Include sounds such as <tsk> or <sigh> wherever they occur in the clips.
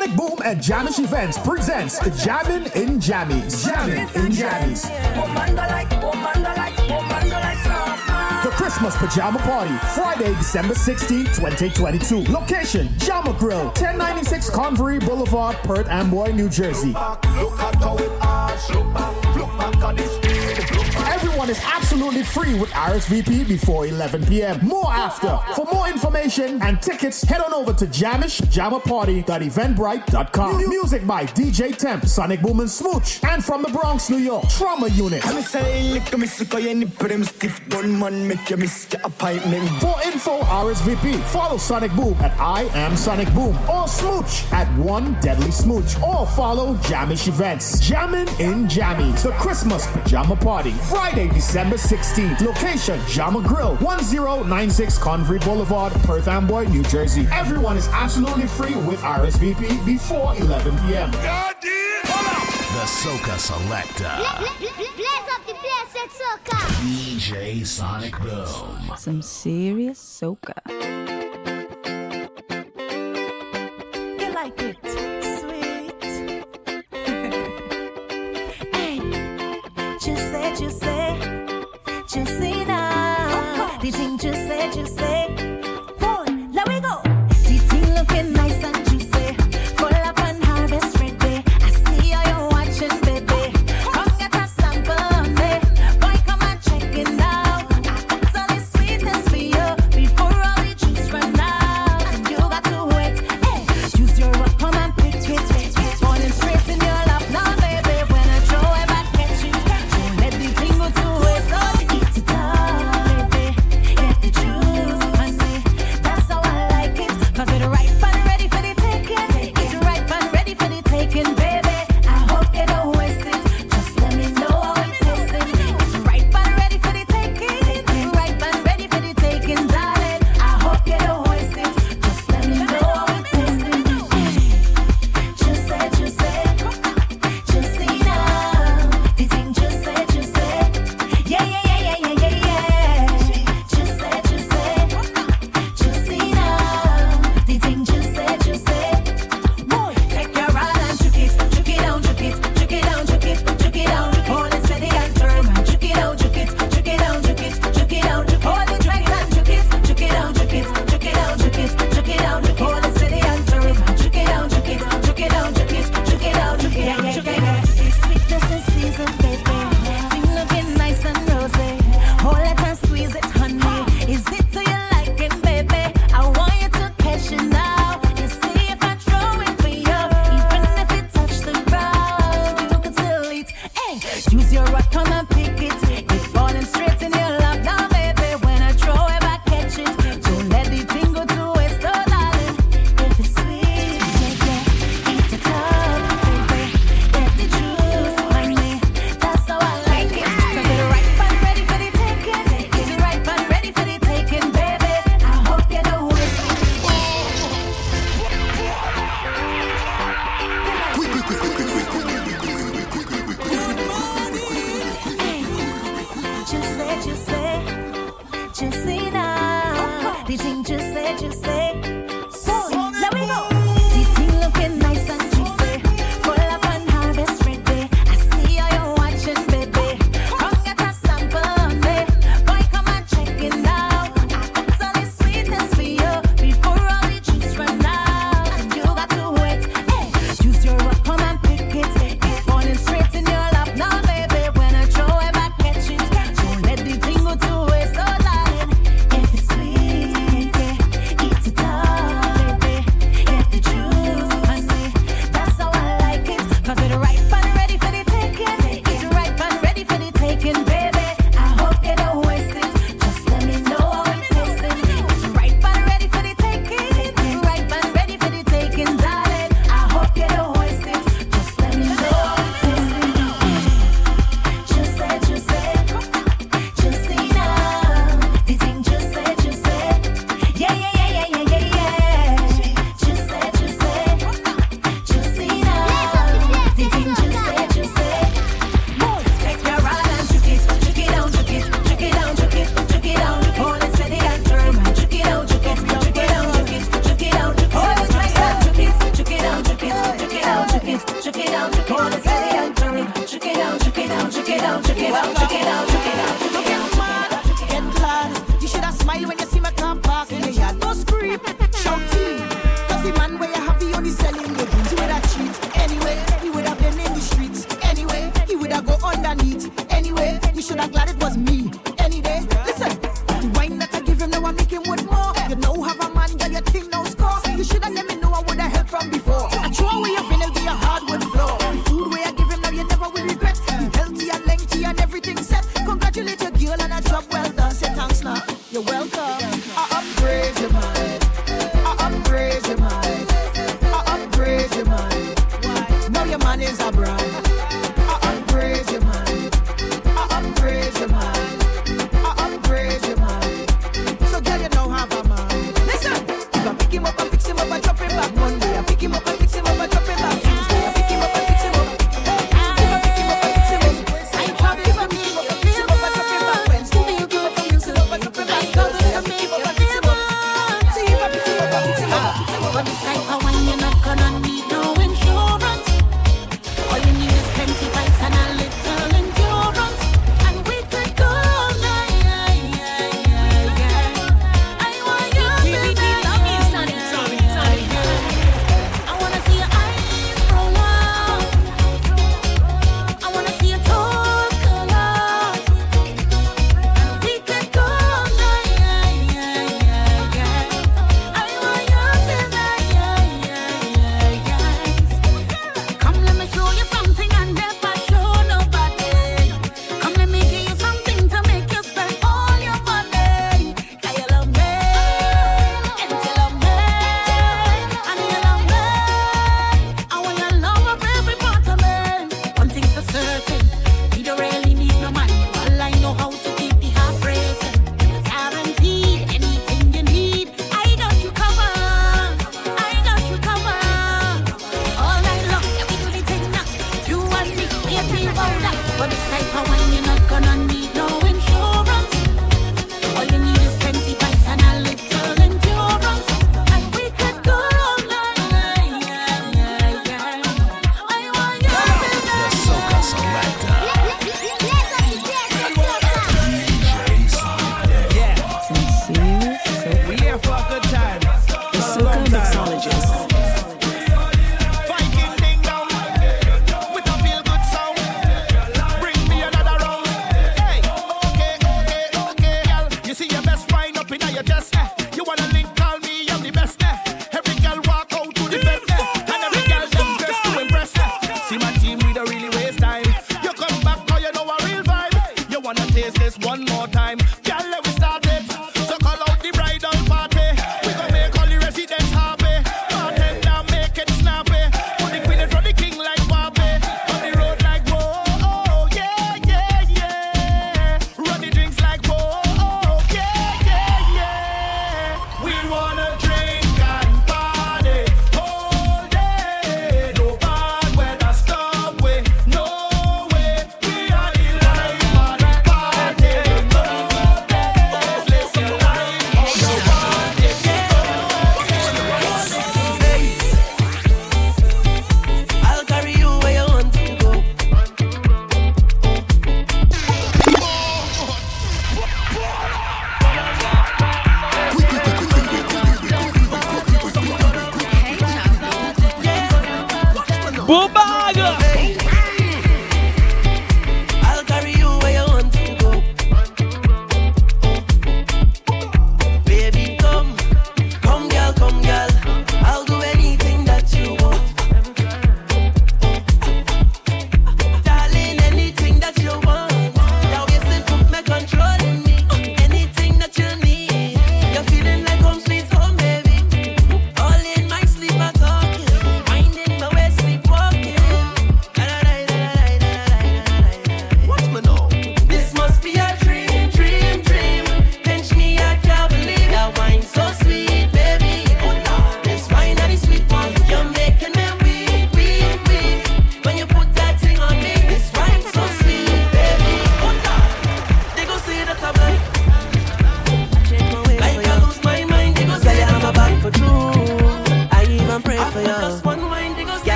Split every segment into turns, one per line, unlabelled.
Sonic Boom and Jamish Events presents Jammin' in Jammies. Jammin' in Jammies. The Christmas Pajama Party, Friday, December 16, 2022. Location, Jama Grill, 1096 Convery Boulevard, Perth Amboy, New Jersey. Is absolutely free with RSVP before 11 p.m. More after. For more information and tickets, head on over to jamishjamaparty.eventbrite.com. Mu- Music by DJ Temp, Sonic Boom and Smooch. And from the Bronx, New York, Trauma Unit.
Me say lick me sick of any them stiff gun man make you miss your appointment.
For info RSVP, follow Sonic Boom at I am Sonic Boom or Smooch at One Deadly Smooch or follow Jamish Events. Jammin' in Jammies, the Christmas Pajama Party, Friday, December 16th. Location, Jama Grill, 1096 Convery Boulevard, Perth Amboy, New Jersey. Everyone is absolutely free with RSVP before 11 p.m.
The Soca Selector.
Blaze up the place, let's soca.
DJ Sonic Boom.
Some serious soca.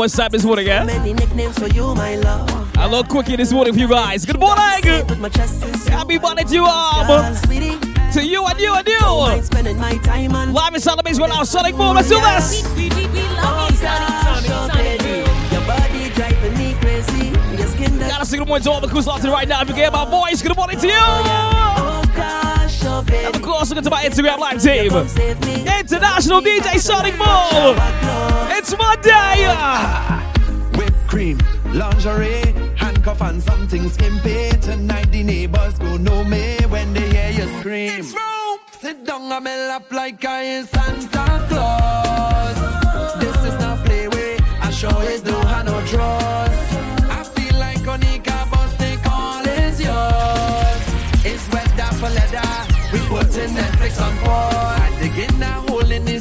I
what's up this morning, yeah?
Many nicknames for you, my love.
Quickie this morning for you guys. Good morning. Happy morning to you all. To you and you and you. Live in Southern Base with our Sonic Boom. Let's do this. Gotta sing good morning to all the crews in right now. If you get my voice, good morning to you. Of course, look to my Instagram live team. International DJ Sonic Boom. It's Monday. Ah.
Whipped cream, lingerie, handcuff and something skimpy. Tonight the neighbors go know me when they hear you scream. Sit down on my lap like I am Santa Claus. Netflix on pause. I dig in hole in you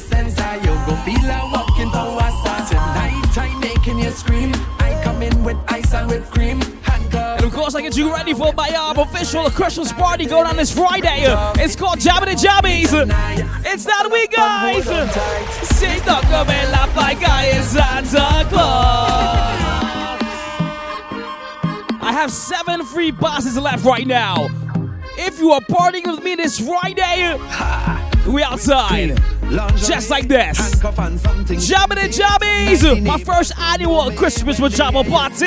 feel like walking. Tonight I'm making you scream, I come in with ice and whipped cream.
Of course, I get you ready for my um, official Christmas party going on this Friday. It's called Jabbing the Jabbies. It's that week, guys. Like I Santa Claus. I have seven free passes left right now. If you are partying with me this Friday, we outside. Just like this. Jabbing Jabbies, my first annual Christmas with pajama party.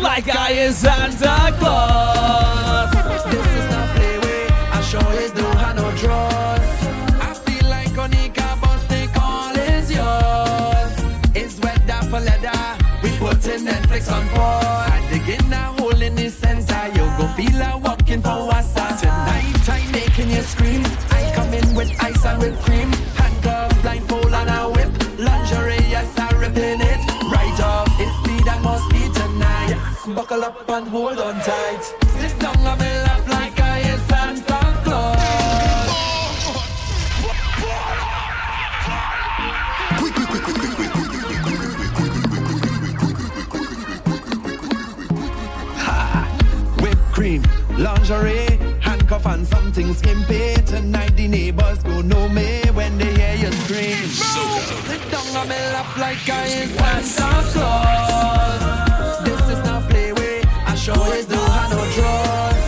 Like uh, I am Santa Claus.
Is. I show it don't have no draws. I feel like Onika boss, they call is yours. It's wet for leather. We putting Netflix on pause. You scream. I come in with ice and whipped cream. Handcuff, blindfold and a whip. Lingerie, yes, I'm ripping it. Right off, it's speed and must be tonight. Buckle up and hold on tight. Sit down on my lap like I am Santa Claus. <laughs> Whipped cream, lingerie, handcuff and something skimpy. Tonight the neighbors go know me when they hear you scream. Sit down on my lap like I am Santa Claus. This is not play way. I show it don't have no draws.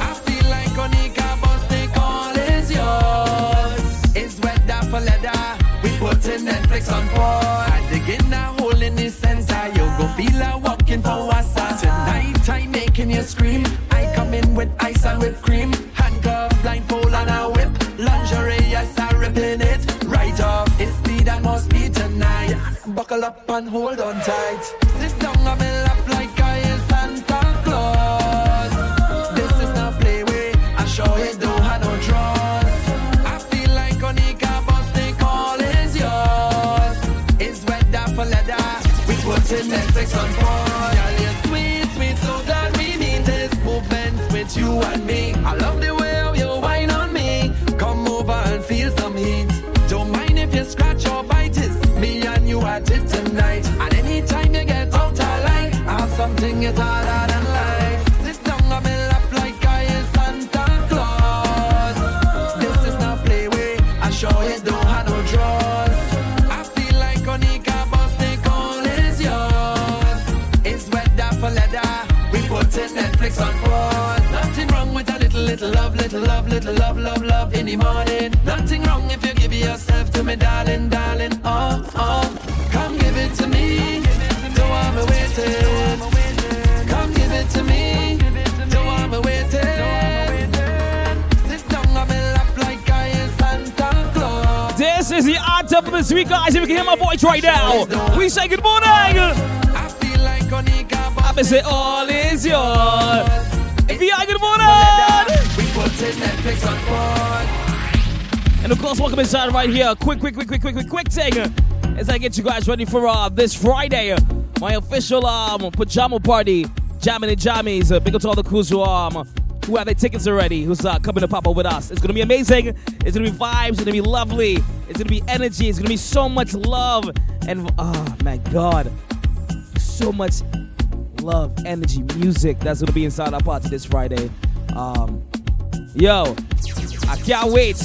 I feel like Onika boss, they call is yours. It's wet that for leather. We putting Netflix on pause. I dig in a hole in the center. You go feel like walking for Wassa. Tonight I'm making you scream. I come in with ice and whipped cream. Buckle up and hold on tight. Sit down on my like I is Santa Claus. This is not play. I don't have no. I feel like boss take all is yours. It's weather for leather. We put in Netflix on pause. Nothing wrong with a little, little love, little love, little love, love, love in the morning. Nothing wrong if you give yourself to me, darling, darling.
Anthem for this week, guys. If you can hear my voice right now, we say good morning.
I feel like
I say all is yours. Are good morning. And of course, welcome inside right here. Quick, quick, quick, quick, quick, quick, quick thing. As I get you guys ready for uh, this Friday, my official um, pajama party, jamming and jammies. Uh, big up to all the crews who um who have their tickets already, who's uh, coming to pop up with us. It's gonna be amazing. It's gonna be vibes. It's gonna be lovely. It's gonna be energy. It's gonna be so much love and oh my god, so much love, energy, music that's gonna be inside our party this Friday. Um, yo, I can't wait.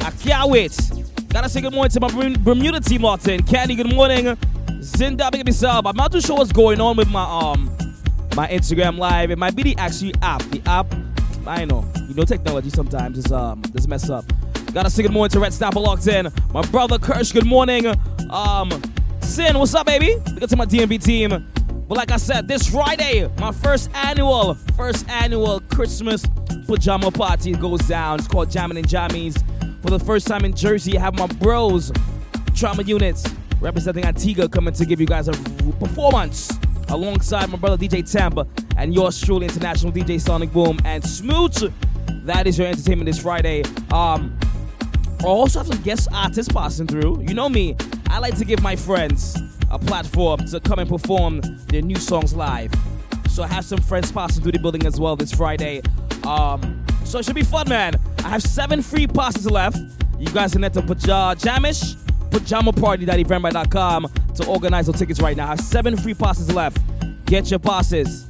I can't wait. Gotta say good morning to my Bermuda team, Martin. Candy, good morning. Zinda, big up. I'm not too sure what's going on with my um my Instagram live. It might be the actual app. The app, I know. You know, technology sometimes is um does mess up. Gotta say good morning to Red Snapper locked in. My brother Kirsch, good morning. Um, Sin, what's up, baby? Up to my DMV team. But like I said, this Friday, my first annual, first annual Christmas pajama party goes down. It's called Jammin' and Jammies. For the first time in Jersey, I have my bros, trauma units, representing Antigua, coming to give you guys a performance alongside my brother DJ Tampa and yours truly, international DJ Sonic Boom and Smooch. That is your entertainment this Friday. Um, I also have some guest artists passing through. You know me, I like to give my friends a platform to come and perform their new songs live. So I have some friends passing through the building as well this Friday. Um, so it should be fun, man. I have seven free passes left. You guys can head to Pajama Jamish, pajamaparty.eventbrite.com to organize those tickets right now. I have seven free passes left. Get your passes.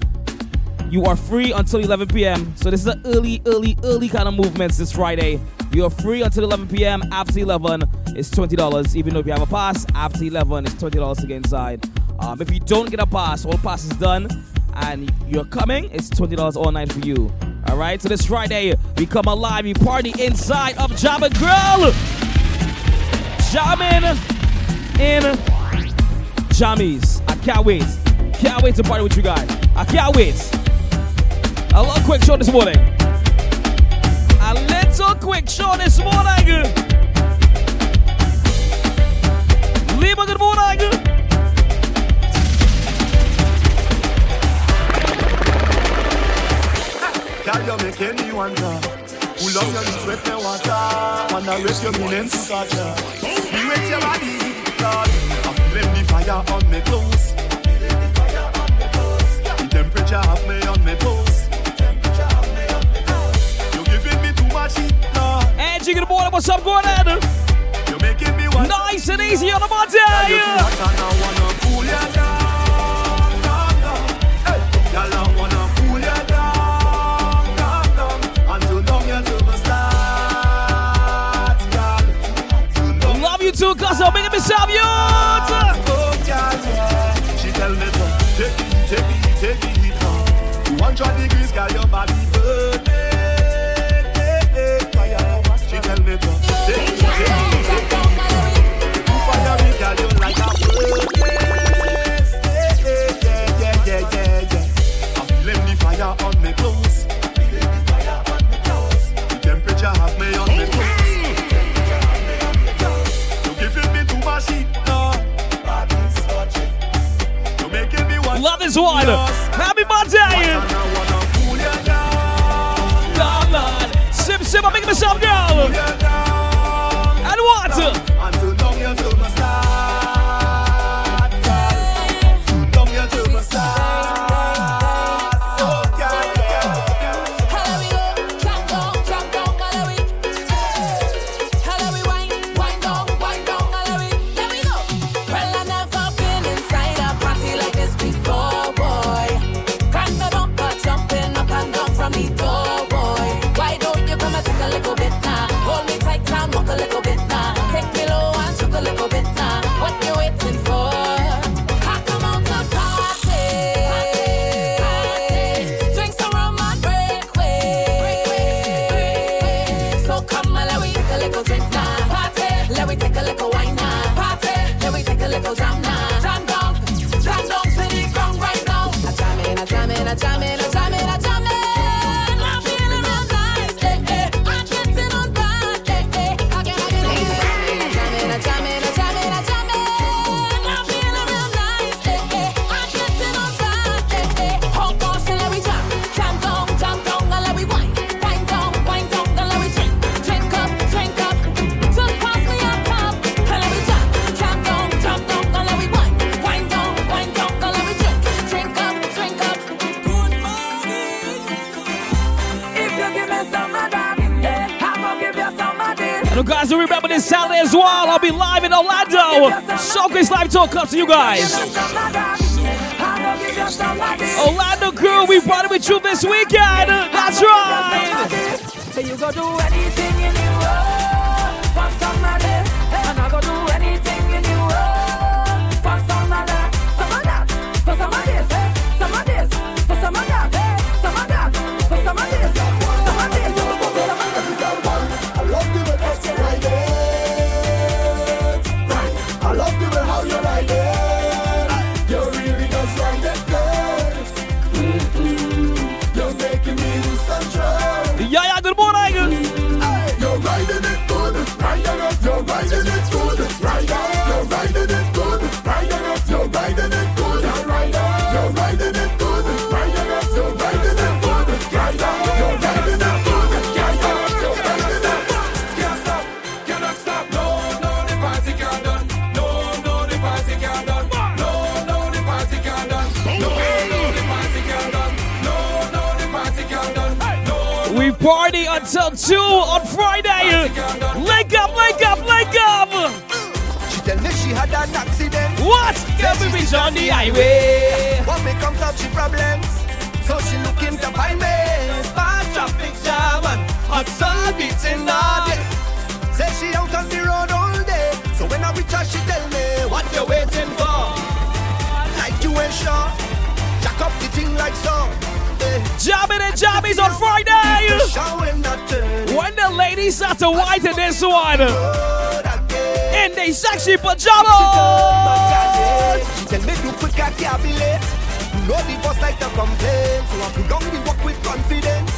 You are free until 11 p.m. So this is an early, early, early kind of movements this Friday. You are free until 11 p.m. After 11, it's $20. Even though if you have a pass, after 11, it's $20 to get inside. Um, if you don't get a pass, all pass is done, and you're coming, it's $20 all night for you. All right. So this Friday, we come alive. We party inside of Jama Grill. Jamming in jammies. I can't wait. Can't wait to party with you guys. I can't wait. A little quick show this morning. A little quick show this morning. Lima, good morning.
Girl, you making me wonder Who love you, you sweat me water Wanna raise your meaning to torture Me with your body, Lord I feel the fire on me clothes The temperature have me on me toes giving me too much heat, Lord
Angie, good morning. What's up, Gordon?
You making me
Nice and easy on the
Girl, you too
Monday.
hot and I wanna cool you down, down, down. Hey, girl, I wanna cool you down, down, down. Until down you to my start, girl.
Love you too, cuz I'm making myself you.
Oh, yeah. She tell me take it, take it, take it down. 200 degrees, girl, your body burning.
One. Happy
I you
Lord. Sim, sim, I'm making myself. Live Tour comes to you guys. Orlando crew, we party with you this weekend. That's right.
So you go do anything in the world
2 on Friday. Link up, link up, link up.
She tell me she had an accident.
What? Get me reach on the highway.
What becomes of she problems? So she looking to find me. Bad traffic jam and hot sun beating all day. Say she out on the road all day. So when I reach her, she tell me what you waiting for. Like you ain't sure. Jack up the thing like so.
Jamming and jammies on Friday. When the ladies start to white in this one. In they sexy pajamas.
She tell me do quick, I can't be late. You know the boss like to complain, so I put down the work with confidence.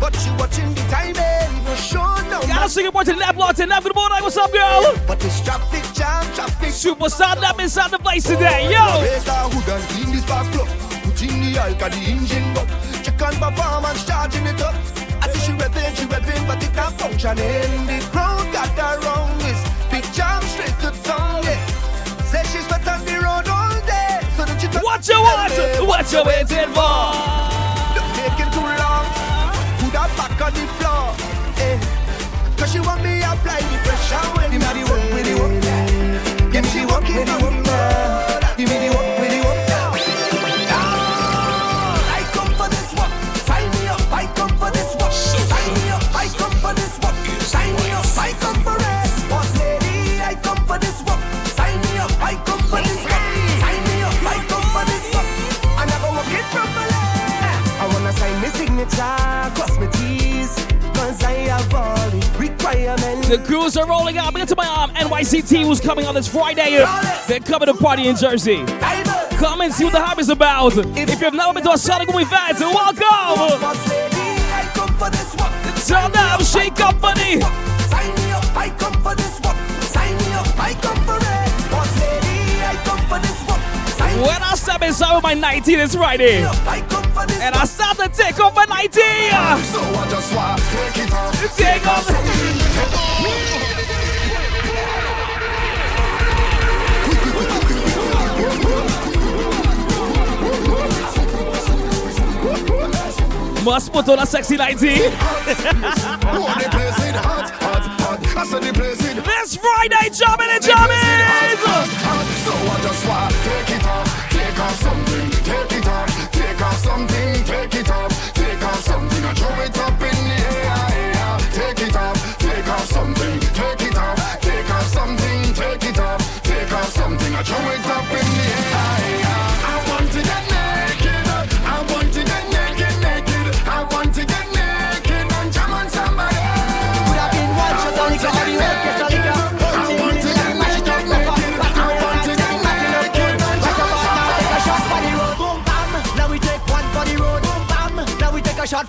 But she watching the timing, for sure no.
Gotta sing it more to the left, Lord, to left. Good morning. What's up, girl?
But it's traffic jam, traffic.
Superstar Nap inside the place today. Yo.
Who done this back. Put in the the engine. Check on performance, charging it up. I see she revving, she revving, but it not functioning. The crowd got her wrong. It's big jam straight to tongue. Yeah. Say she's wet on the road all day. So don't you
What you want? What you waiting for?
Look, taking too long. Put her back on the floor. Eh. Cause she want me apply the pressure when the work with the work. Give me the work The
crews are rolling out. Big to my um, NYCT who's coming on this Friday. They're coming to party in Jersey. Come and see what the hype is about. If you've never been to a Sonic event, welcome.
Boss lady, I come for this work.
Tell them, shake company.
Sign me up, I come for this work. Sign me up, I come for it. Boss lady, I come for this work.
When I step inside with my 19 this Friday,
up, I come for this
and I start to take off my 19.
So I just want take it off.
Take off. Must put on a sexy 19.
The place it hot, hot, hot. I said the place it
This Friday, jamming and jamming.
So I just want take it off, take off something,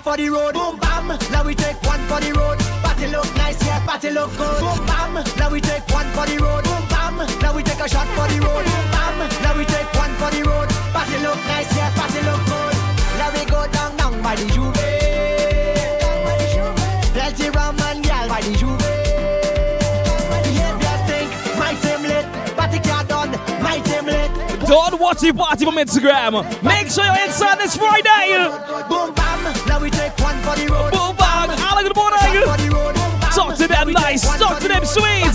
for the road. Boom bam, now we take one for the road. Party look nice, yeah, party look good. Boom bam, now we take one for the road. Boom bam, now we take a shot for the road. Boom bam, now we take one for the road. Party look nice, yeah, party look good. Now we go down, down by the Juve.
Don't watch the party from Instagram. Make sure you're inside this Friday.
Boom bam, now we take one for the road.
Boom bang. Alan, good morning. Talk to them nice, talk to them sweet.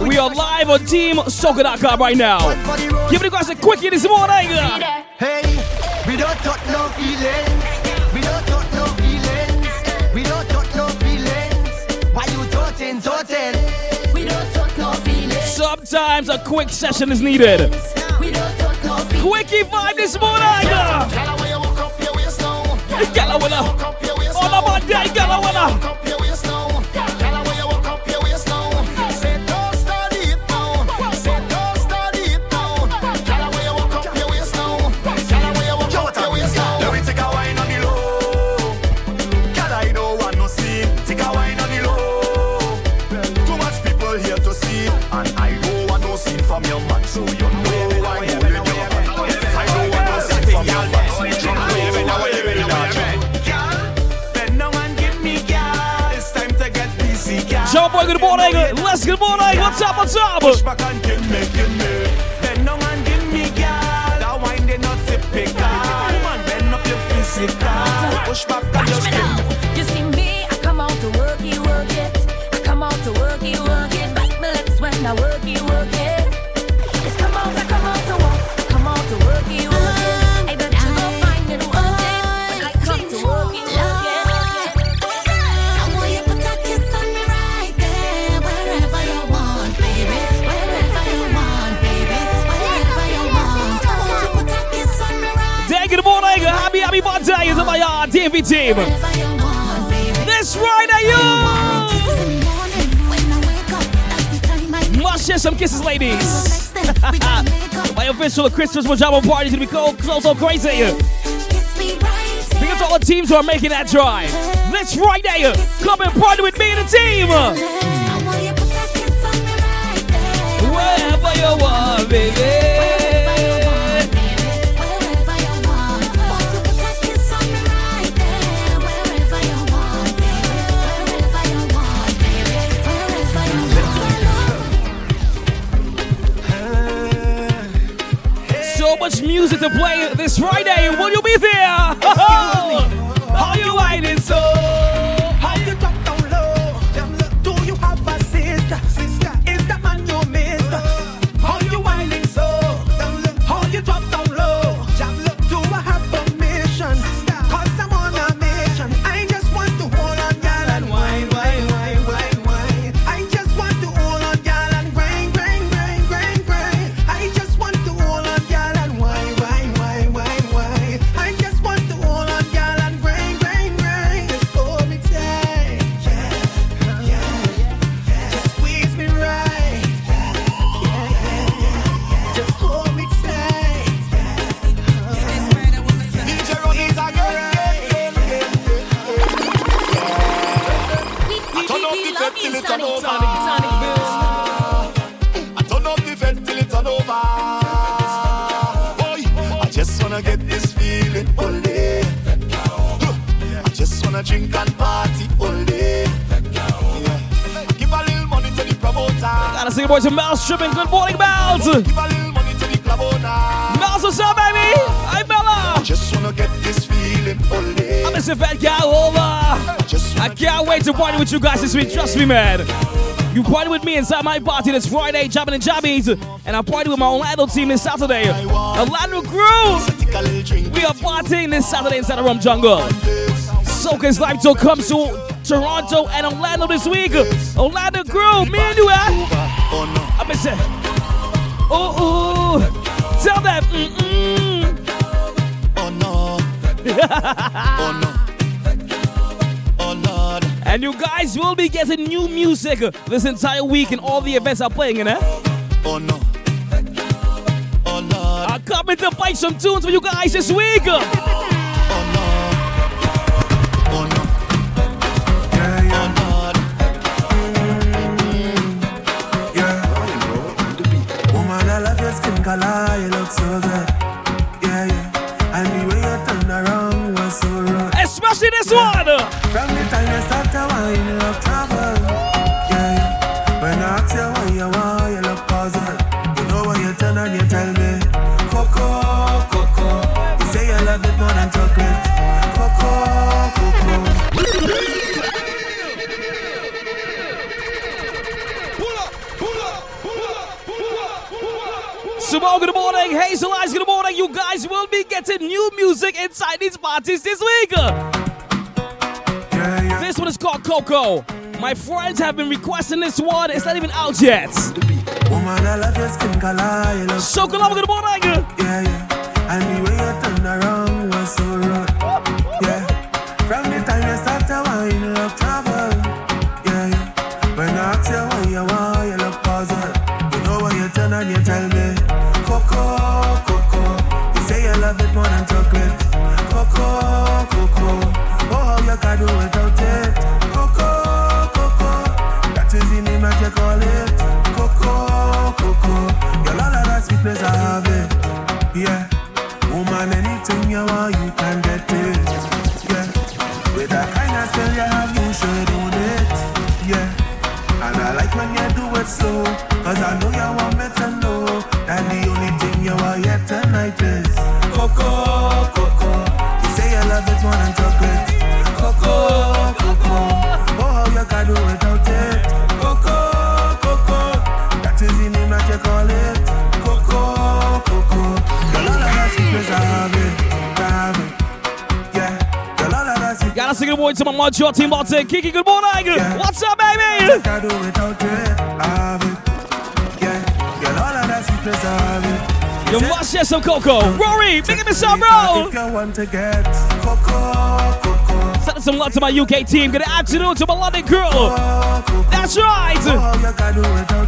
We are live on TeamSoca.com right now. Giving you guys a quickie this morning.
Hey, we don't talk no feelings. We don't talk no feelings. We don't talk no feelings. Why you talking, talking?
Sometimes a quick session is needed.
We don't talk no feelings.
Quickie vibe this morning. Gala winner. All about that, gala winner.
Gal.
John Boy, good morning. Les, good morning. What's up, what's up?
Push back and give me, give me. Bend down and give me gal. That wine they not typical. Woman, bend up your physical. Push back and just give me.
You see me,
uh, DMV team. This Friday, you. Must share some kisses, ladies. <laughs> My official Christmas pajama party is gonna be called so so crazy. Because all the teams who are making that drive. This Friday, come and party with me and the team. Wherever you want, baby. Music to play this Friday. Will you you guys this week. Trust me, man. You party with me inside my party this Friday, Jammin' and Jammies. And I party with my Orlando team this Saturday. Orlando
a.
We are partying this Saturday inside the Rum Jungle. Soca's live tour comes to Toronto and Orlando this week. Orlando Crew, me and you, eh?
Oh no.
I'm say, Oh, ooh. Tell them, mm-mm.
Oh no. <laughs>
And you guys will be getting new music this entire week and all the events are playing in it.
Oh no. Oh Lord.
I'm coming to play some tunes for you guys this week. artist this
week. Yeah, yeah.
This one is called Coco. My friends have been requesting this one. It's not even out yet.
Woman, I love your skin color. You love
so good morning.
Yeah, yeah. out your
team out there. Kiki, good morning. Yeah. What's up, baby?
I do without you. Yeah, girl, all of that sweetness I have
You must share some cocoa. Rory, make him some bro.
If you want to get cocoa, cocoa.
Send some love to my UK team. Good afternoon to my London girl. That's right.
Oh,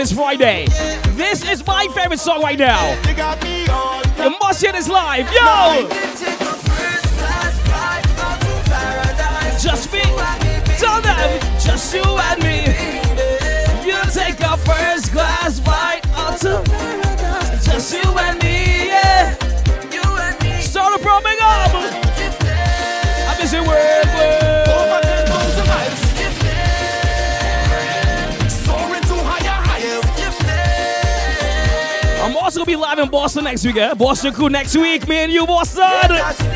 song is Friday. This is my favorite song right now.
You
must hear this live. Yo! In Boston next week, eh? Boston crew next week. Me and you, Boston.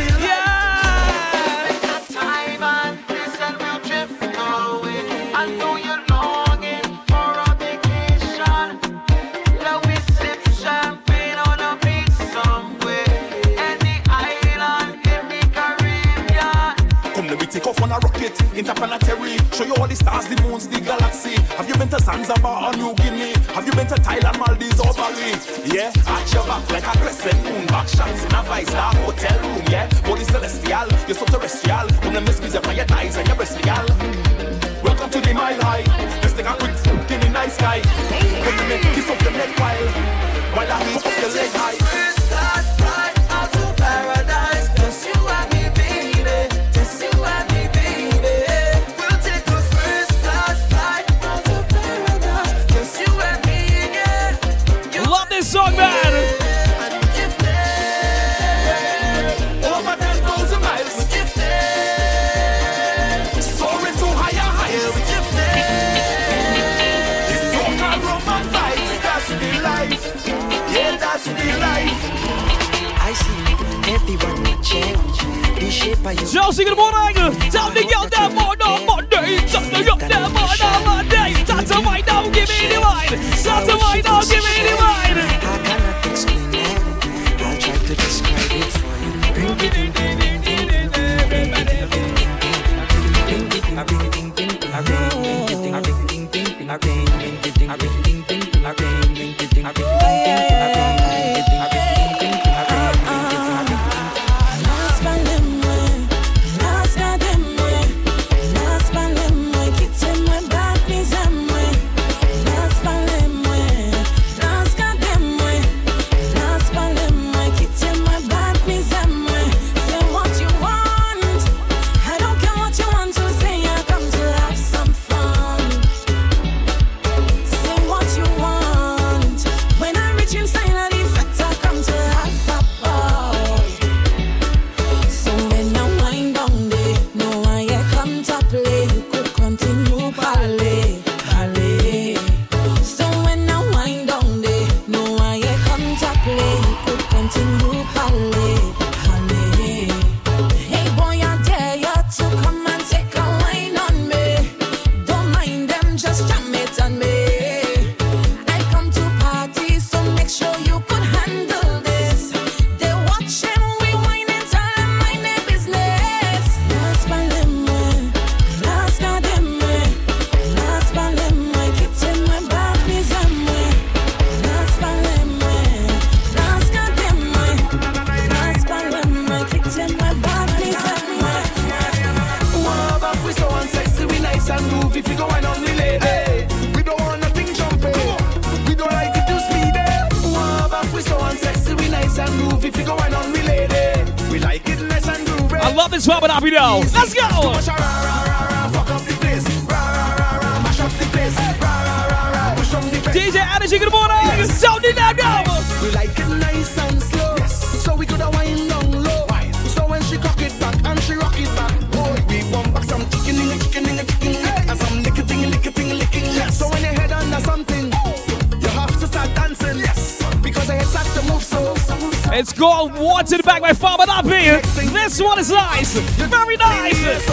It's got water back by Farmer Nappy. This one is nice. Very nice.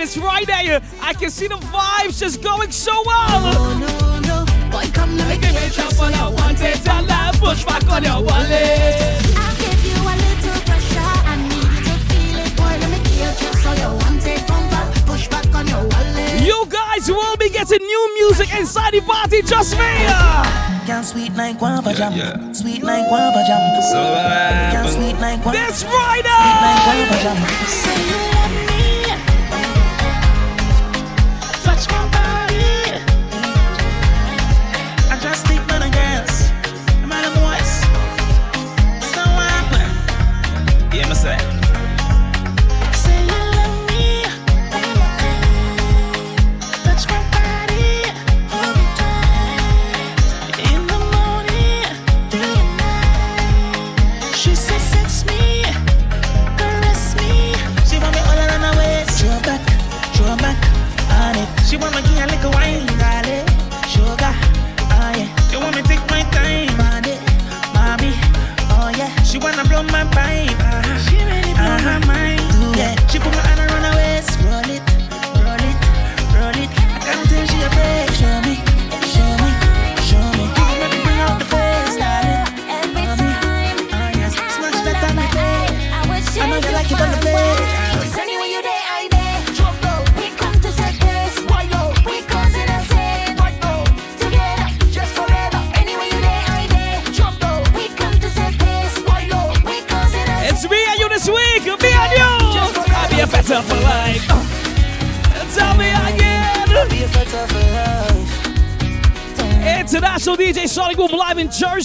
It's
right there. I can see the vibes just going so well. Push back on your wallet.
You
guys will be getting new music inside the party just me.
Can sweet like guava jam. Sweet like guava jam. Can sweet like guava.
This Friday.
Sweet like guava jam.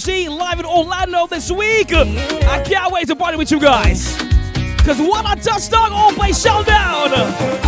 Live in Orlando this week. I can't wait to party with you guys. Cause what I just done, all play showdown.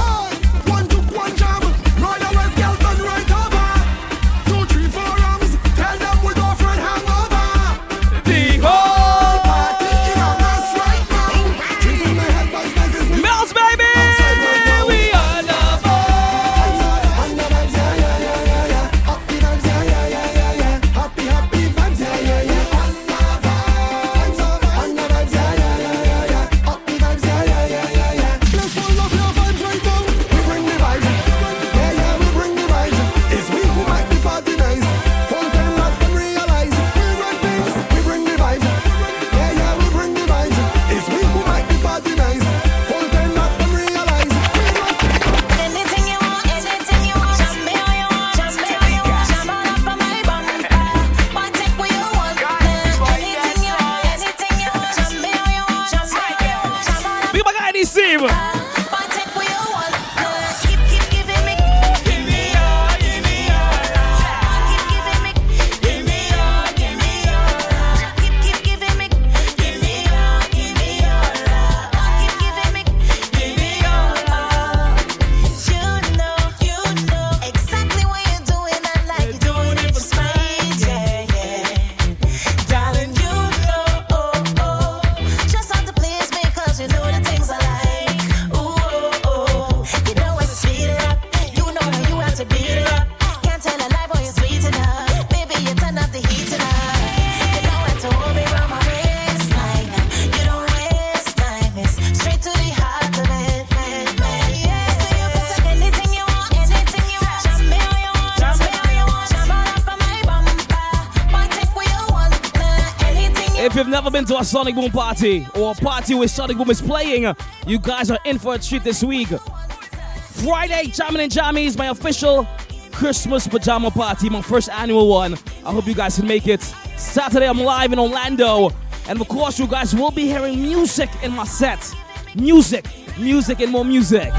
A
Sonic Boom party or a party where Sonic Boom is playing, you guys are in for a treat this week. Friday, Jammin' and Jammies, my official Christmas pajama party, my first annual one. I hope you guys can make it. Saturday, I'm live in Orlando. And of course, you guys will be hearing music in my set. Music, music, and more music.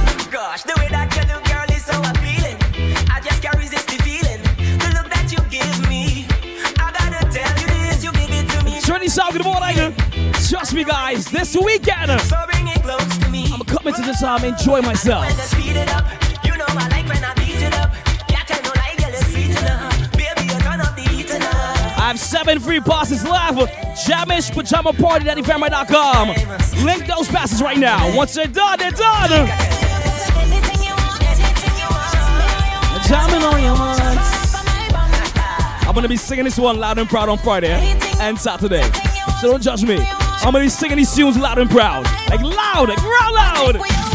To me.
Trinity Sound, good morning. Trust me, guys, this weekend,
So bring it close to me.
I'm coming to this time, enjoy myself.
I speed it up, you know I like when I beat it up. Yeah, tell no lie, girl, it's sweet enough. Baby, you turn up the heat
have seven free passes live. Jamish Pajama Party at eFamily.com. Link those passes right now. Once they're done, they're done. Jamming on your minds. I'm gonna be singing this one loud and proud on Friday and Saturday. So don't judge me. I'm gonna be singing these tunes loud and proud. Like loud, like real loud.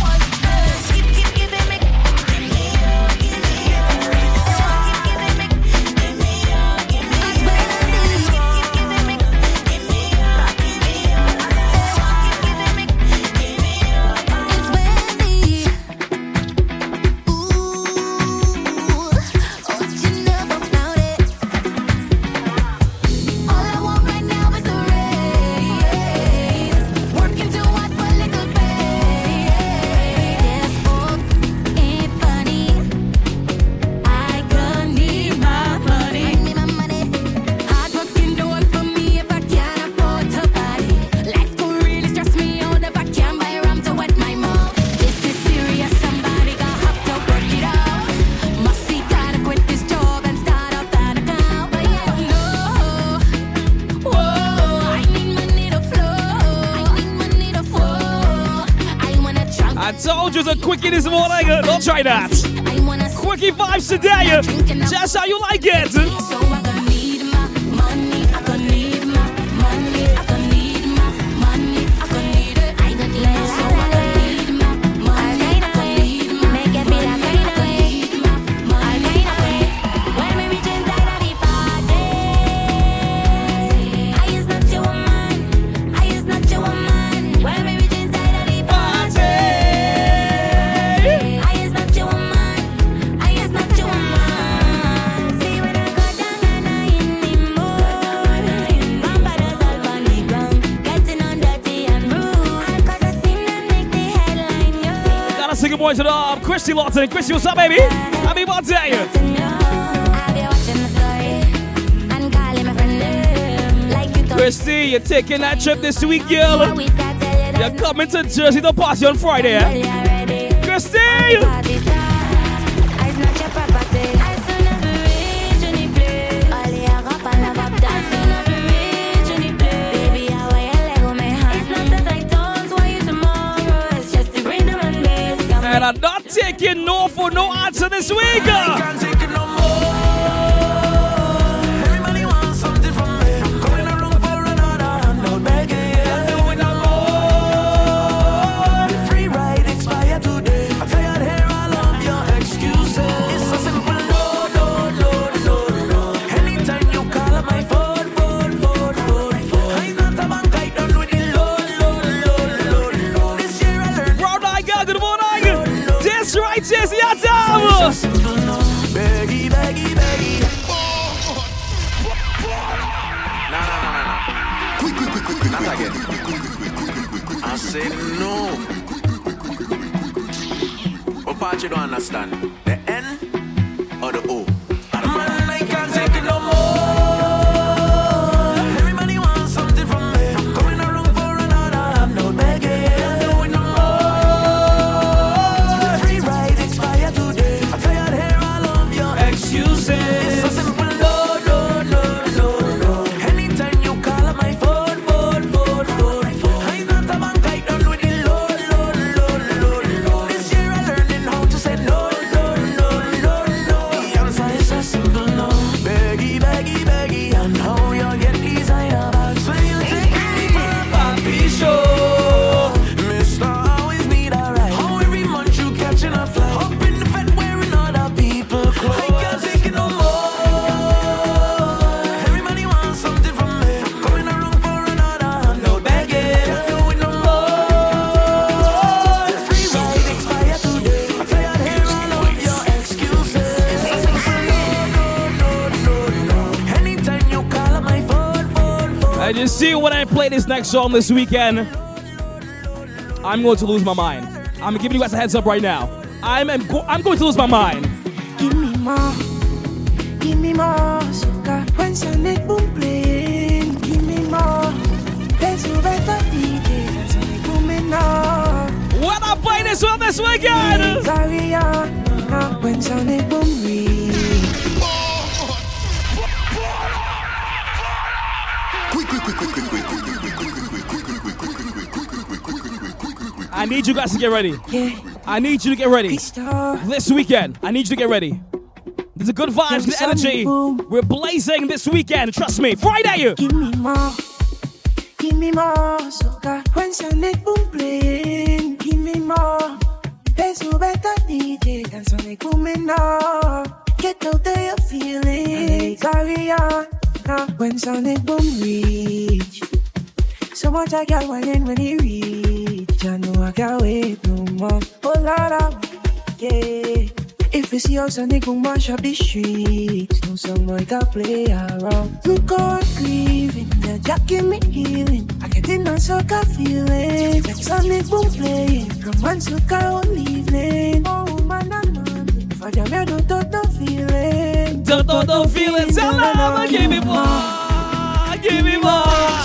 Vibes today. Just how you like it. Christy Lawton. Christy, what's up, baby? Happy birthday. Christy, you're taking that trip this week, girl. You're coming to Jersey to party on Friday, eh? Not taking no for no answer this week.
Say no. But part you don't understand?
Next song this weekend, I'm going to lose my mind. I'm giving you guys a heads up right now. I'm I'm, go- I'm going to lose my mind.
Give me more, give me more
I need you guys to get ready. I need you to get ready. This weekend, I need you to get ready. There's a good vibes, good energy. We're blazing this weekend. Trust me. Friday. You.
Give me more, give me more soca. When Sonic Boom playing, give me more. There's no better DJ than Sonic Booming now. Get out there your feelings, carry on. Now when Sonic Boom reach, so much I got whining when he reach. I know I can't wait no more. Oh Lord, I yeah. If you see how Sonic Boom mash up the streets, no someone can play around. Oh. Look how I'm grieving, the jack give me healing. I get in a soca feeling. Like Sonic Boom playing, romance look how I'm leaving. Oh man, I'm man. If I jam, I don't don't no feeling.
Don't don't don't feel it. Tell them, give me more, give me more.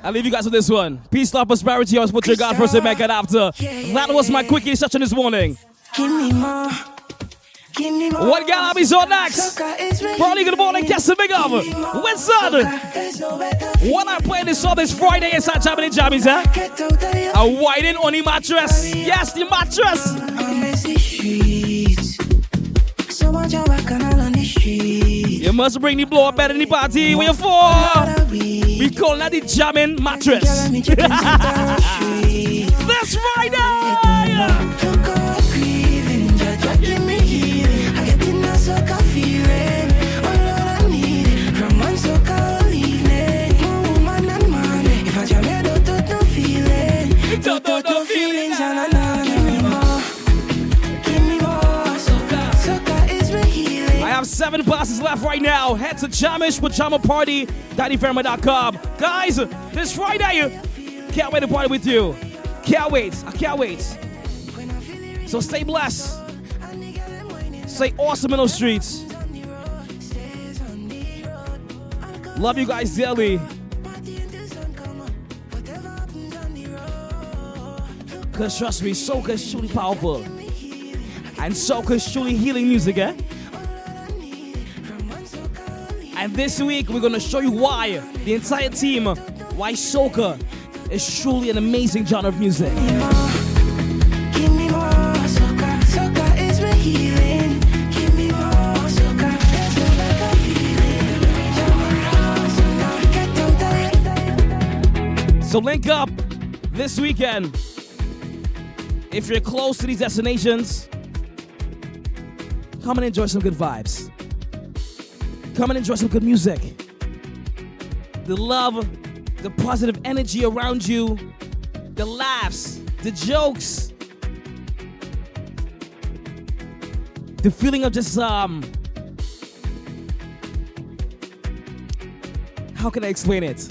I leave you guys with this one. Peace, love, prosperity, always put your God first and make it after. That was my quickie session this morning.
Give me more. Give me more.
What gal be on next? Probably good morning, guess the big up. Winston. When I play this song this Friday inside Jamming Jammies, eh? A whiting on the mattress. Yes, the mattress. You must bring the blow up in the party. Where you for? We call that the jamming mattress.
Give me healing.
Seven passes left right now. Head to Jamish Pajama Party, DaddyFerma.com. Guys, this Friday, can't wait to party with you. Can't wait. I can't wait. So stay blessed. Stay awesome in those streets. Love you guys dearly. Because trust me, soca is truly powerful. And soca is truly healing music, eh? And this week, we're gonna show you why the entire team, why soca is truly an amazing genre of music.
Give me more. Soca, soca is my healing. Give me more. Soca, there's no better feeling. Get out there.
So link up this weekend. If you're close to these destinations, come and enjoy some good vibes. Come and enjoy some good music. The love, the positive energy around you, the laughs, the jokes, the feeling of just um how can I explain it?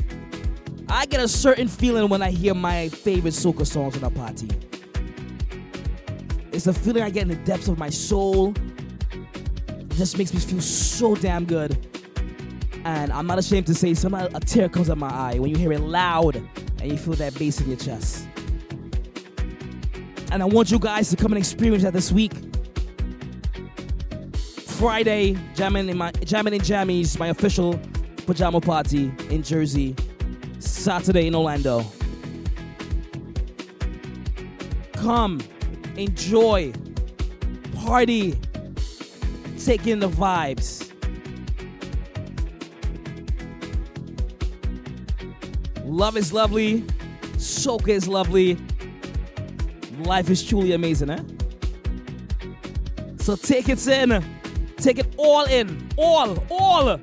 I get a certain feeling when I hear my favorite soca songs in a party. It's a feeling I get in the depths of my soul. Just makes me feel so damn good. And I'm not ashamed to say, somehow uh, a tear comes up my eye when you hear it loud and you feel that bass in your chest. And I want you guys to come and experience that this week. Friday, jamming in my jamming in jammies, my official pajama party in Jersey. Saturday in Orlando. Come, enjoy, party, take in the vibes. Love is lovely, soca is lovely, life is truly amazing, eh? So take it in, take it all in, all, all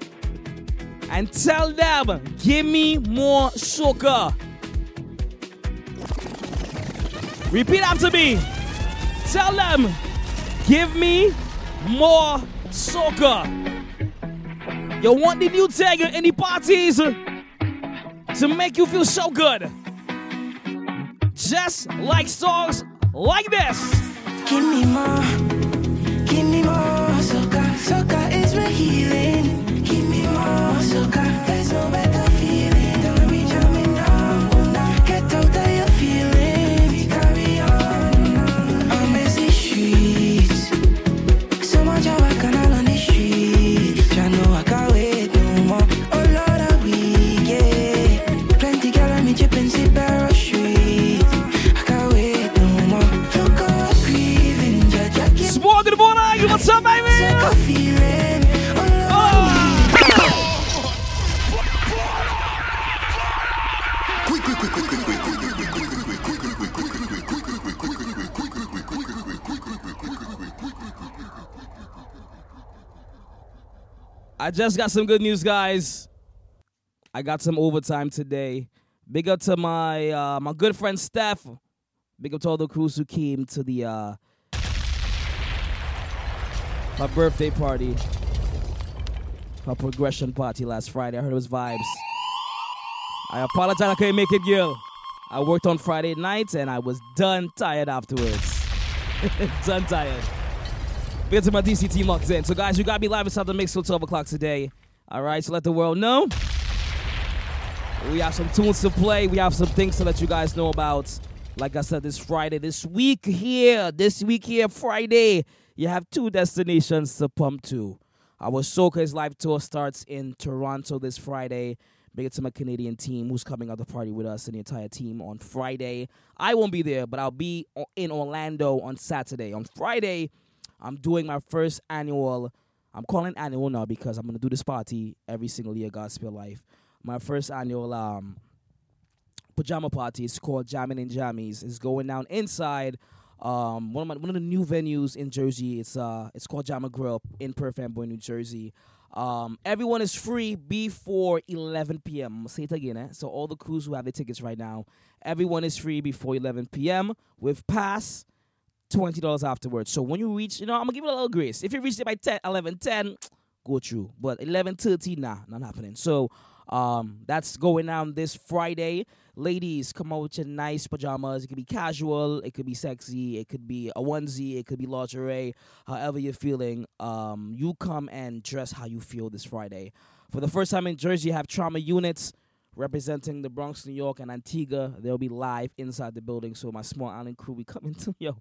and tell them, give me more soca. Repeat after me. Tell them, give me more soca. You want the new tag in the parties to make you feel so good. Just like songs like this.
Give me more, give me more soca. Soca is my healing. Give me more soca.
Just got some good news, guys. I got some overtime today. Big up to my uh, my good friend Steph. Big up to all the crews who came to the uh, my birthday party, my progression party last Friday. I heard it was vibes. I apologize I couldn't make it, girl. I worked on Friday night and I was done tired afterwards. <laughs> done tired. To my DC team locked in. So, guys, you got me live inside the mix till 12 o'clock today. All right, so let the world know. We have some tunes to play. We have some things to let you guys know about. Like I said, this Friday, this week here, this week here, Friday, you have two destinations to pump to. Our Soca's live tour starts in Toronto this Friday. Big to my Canadian team who's coming out the party with us and the entire team on Friday. I won't be there, but I'll be in Orlando on Saturday. On Friday, I'm doing my first annual. I'm calling annual now because I'm gonna do this party every single year, Gospel Life. My first annual um pajama party. It's called Jammin' and Jammies. It's going down inside um one of my, one of the new venues in Jersey. It's uh it's called Jama Grill in Perth Amboy, New Jersey. Um, everyone is free before 11 p.m. I'm gonna say it again, eh? So all the crews who have their tickets right now, everyone is free before 11 p.m. with pass twenty dollars afterwards. So when you reach, you know, I'm gonna give you a little grace. If you reach it by 10, 11, 10, <tsk> go through. But 11, 13, nah, not happening. So um, that's going down this Friday. Ladies, come out with your nice pajamas. It could be casual, it could be sexy, it could be a onesie, it could be lingerie. However you're feeling, um, you come and dress how you feel this Friday. For the first time in Jersey, you have trauma units representing the Bronx, New York, and Antigua. They'll be live inside the building. So my small island crew, we coming to <laughs> yo,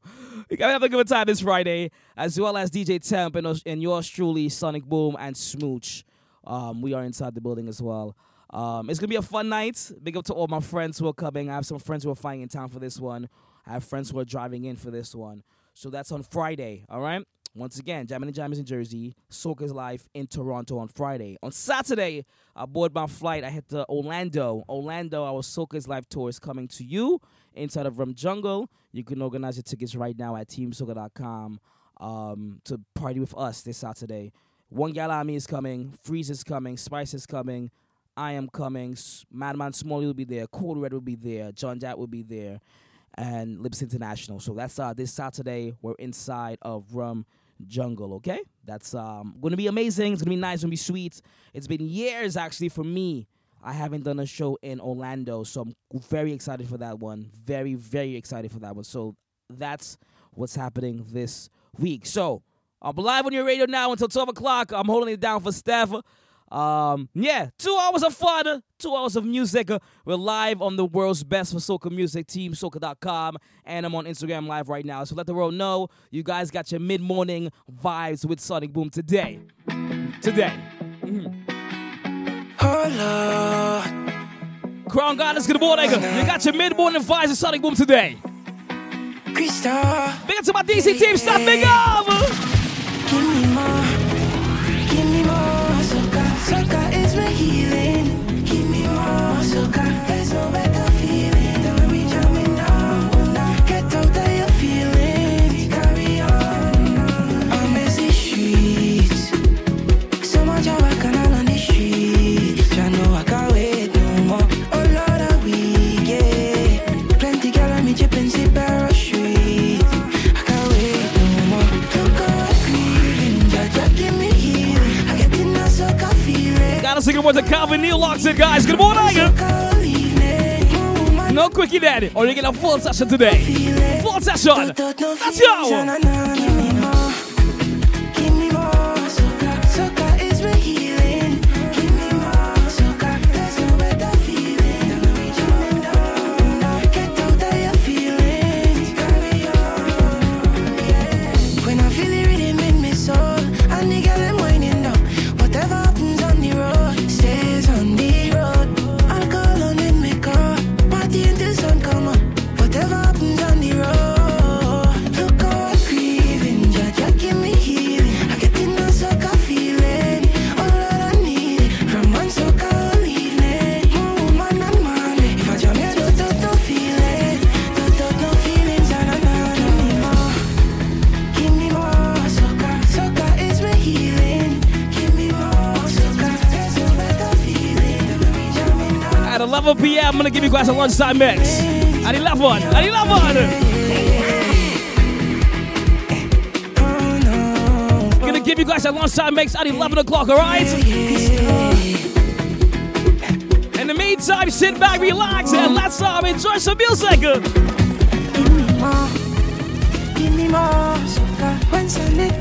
we gotta have a good time this Friday, as well as DJ Temp and, and yours truly, Sonic Boom and Smooch. Um, we are inside the building as well. Um, it's gonna be a fun night. Big up to all my friends who are coming. I have some friends who are flying in town for this one. I have friends who are driving in for this one. So that's on Friday. All right. Once again, Jammin' and Jammies in Jersey, Soca's Live in Toronto on Friday. On Saturday, I board my flight. I hit the Orlando. Orlando, our Soca's Live tour is coming to you inside of Rum Jungle. You can organize your tickets right now at teamsoca.com um, to party with us this Saturday. One Gal Army is coming, Freeze is coming, Spice is coming, I am coming, Madman Smalley will be there, Cold Red will be there, John Jack will be there, and Lips International. So that's uh, this Saturday. We're inside of Rum Jungle, okay? That's um, to be amazing. It's to be nice. It's to be sweet. It's been years, actually, for me. I haven't done a show in Orlando, so I'm very excited for that one. Very, very excited for that one. So that's what's happening this week. So I'm live on your radio now until 12 o'clock. I'm holding it down for Steph. Um, yeah, two hours of fun, two hours of music. We're live on the world's best for soca music, team, soca.com, and I'm on Instagram live right now. So let the world know you guys got your mid morning vibes with Sonic Boom today. Today.
Oh
Crown Goddess, good morning. You got your mid morning vibes with Sonic Boom today.
Crystal.
Big up to my DC team, stop big up.
Give me more,
good morning to Calvin Neil locked in, guys. Good morning. No quickie daddy. Or you get a full session today. Full session. Let's go. 11 p.m., I'm gonna give you guys a lunchtime mix. At 11, at 11. Gonna give you guys a lunchtime mix at 11 o'clock, alright? In the meantime, sit back, relax, and let's um, enjoy some music.
Give me more soca when Sonic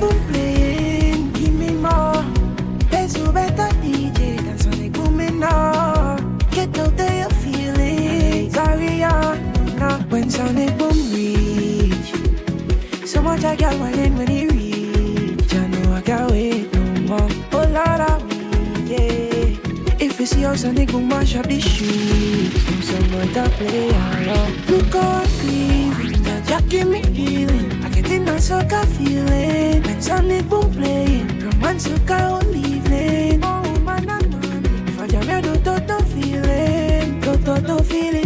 I when he reach. I know I can't wait no more. Oh I yeah. If you see how Sonic Boom mash up the streets, someone to play along. Look I that give me healing. I get a sucker feeling. When Sonic Boom playing, romance oh, sucker. Oh man, if I jam here, do do do feeling, do do feelings,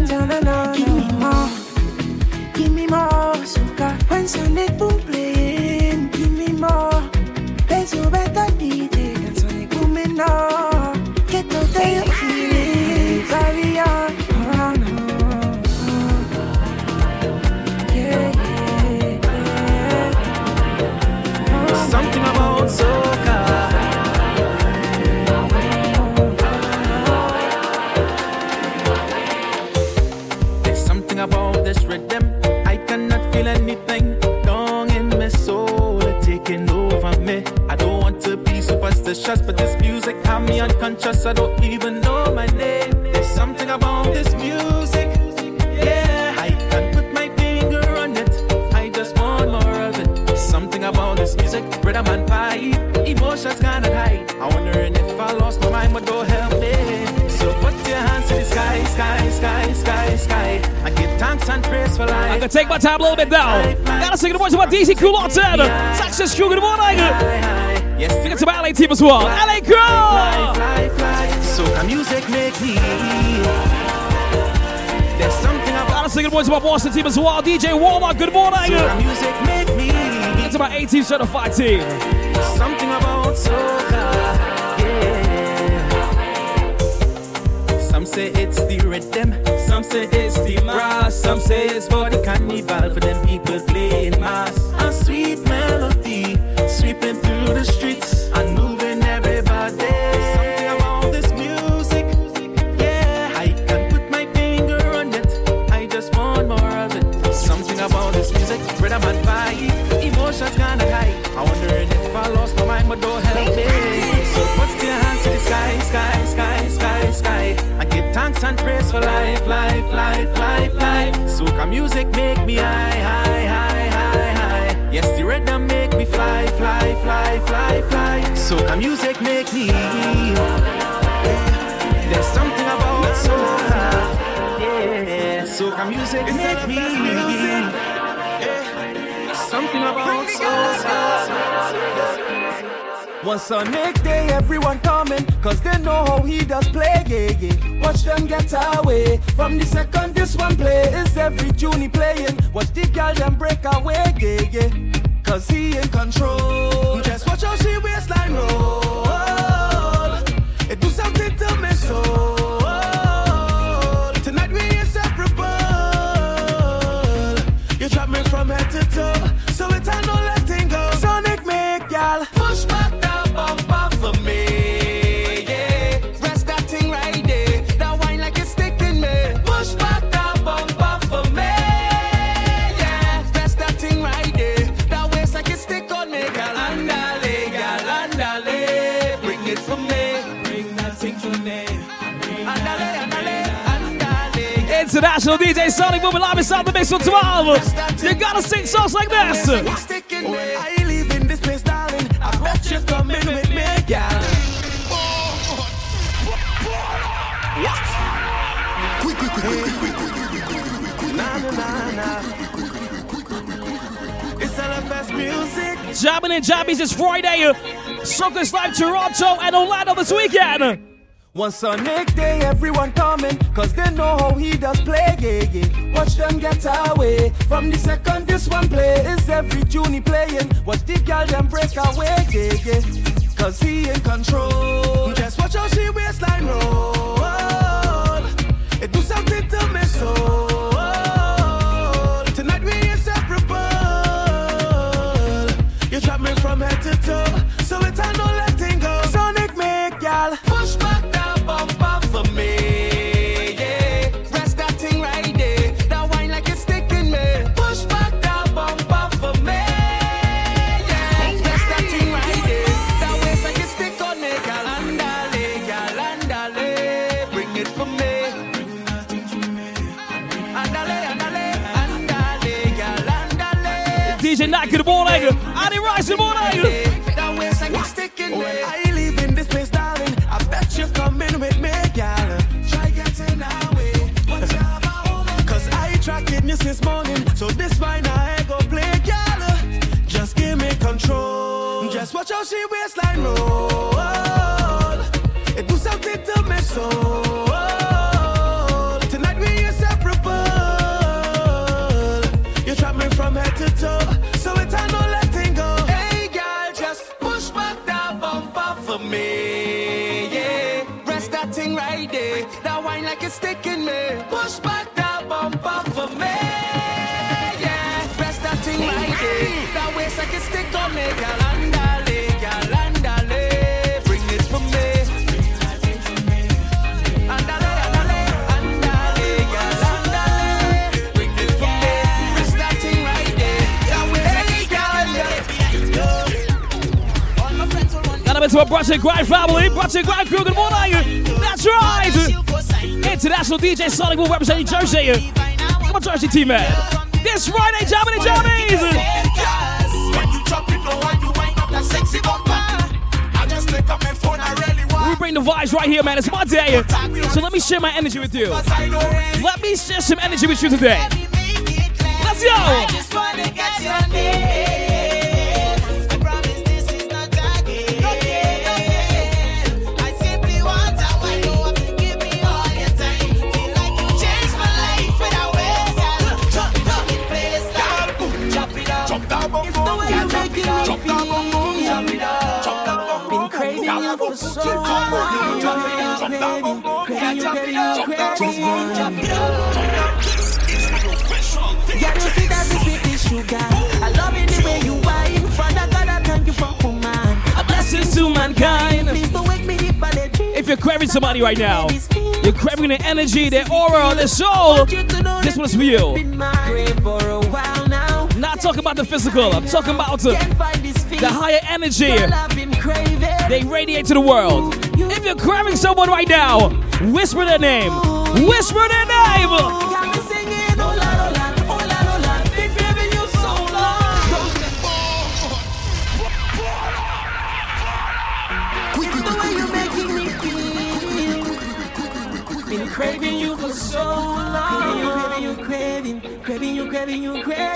superstitious, but this music have me unconscious. I don't even know my name. There's something about this music. Yeah, I can't put my finger on it. I just want more of it. Something about this music, rhythm and vibe. Emotions cannot hide. I'm wondering if I lost my mind, but don't help me. So put your hands to the sky, sky, sky, sky, sky. I give thanks and praise for life.
I'm gonna take my time a little bit down. Gotta sing the voice about DC Cool on 10. Success Crew, good morning.
Yes,
Think to my LA team as well. LA Crew!
Fly, fly, fly. Soca music make me. There's something about
Gotta sing the voice about Boston team as well. DJ Walmart, good morning.
soca music make me.
To my 18 certified team.
Something about soca. Yeah. Some say it's the rhythm, some say it's the brass, some say it's for the carnival for them people playing mass. A sweet melody sweeping through the thanks and praise for life, life, life, life, life. Soca music make me high, high, high, high, high. Yes, the rhythm make me fly, fly, fly, fly, fly. Soca music make me. There's something about soca. Yeah, soca music make me. Something about soca.
One Sonic day, everyone coming, cause they know how he does play, yeah, yeah. Watch them get away. From the second this one play, is every tune he playing. Watch the girl them break away, yeah, yeah. Cause he in control. Just watch how she waistline roll. It do something to me soul. Tonight we inseparable. You drop me from head to toe,
International DJ Sonic will be live inside the mix for 12. You gotta sing songs like this.
Yeah. What?
Quick, quick, quick, quick, quick, quick,
Na, It's
Jammin' and Jammies is Friday. Soca's Live Toronto and Orlando this weekend.
One Sonic Day everyone coming, cause they know how he does play, yeah, yeah. Watch them get away. From the second this one play, is every tune he playing. Watch the girl them break away, yeah, yeah. Cause he in control. Just watch how she waistline roll.
Rice in the morning.
That waist like it's sticking me. I live in this place, darling. I bet you coming with me, gal. Try getting away. Cause I tracking you since morning. So this fine I go play, gal. Just give me control. Just watch how she waistline roll.
Into a Brunch Grind family. Brunch Grind crew, good morning. That's right. International DJ Sonic will represent Jersey. Come on, Jersey team, man. This Friday, Jammin' and Jammies.
When you drop it low and you wind up that sexy bumper, I just take up my phone, I really want.
We bring the vibes right here, man. It's my day. So let me share my energy with you. Let me share some energy with you today.
Craving
somebody right now, you're craving their energy, their aura, their soul, this one's for you. Not talking about the physical, I'm talking about
feeling.
the higher energy they radiate to the world. If you're craving someone right now, whisper their name. Whisper their name.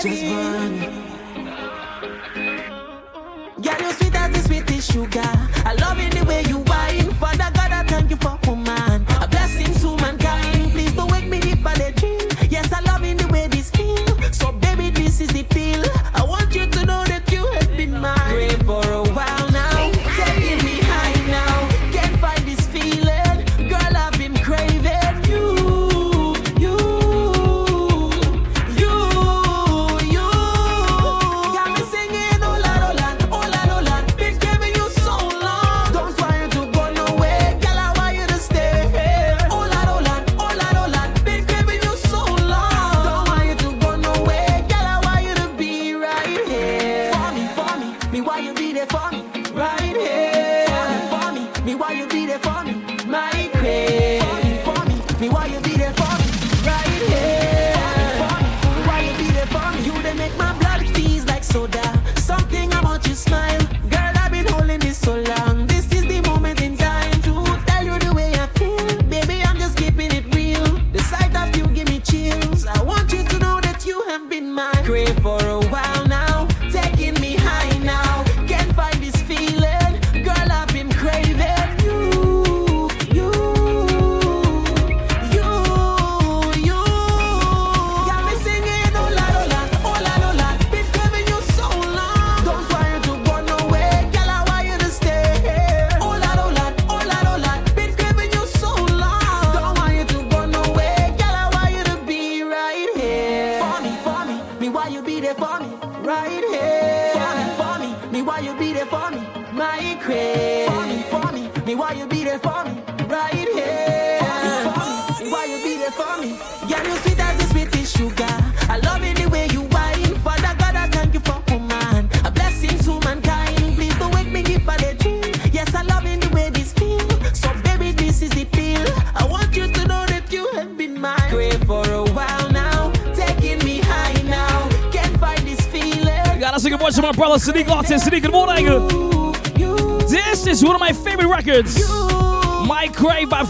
Just for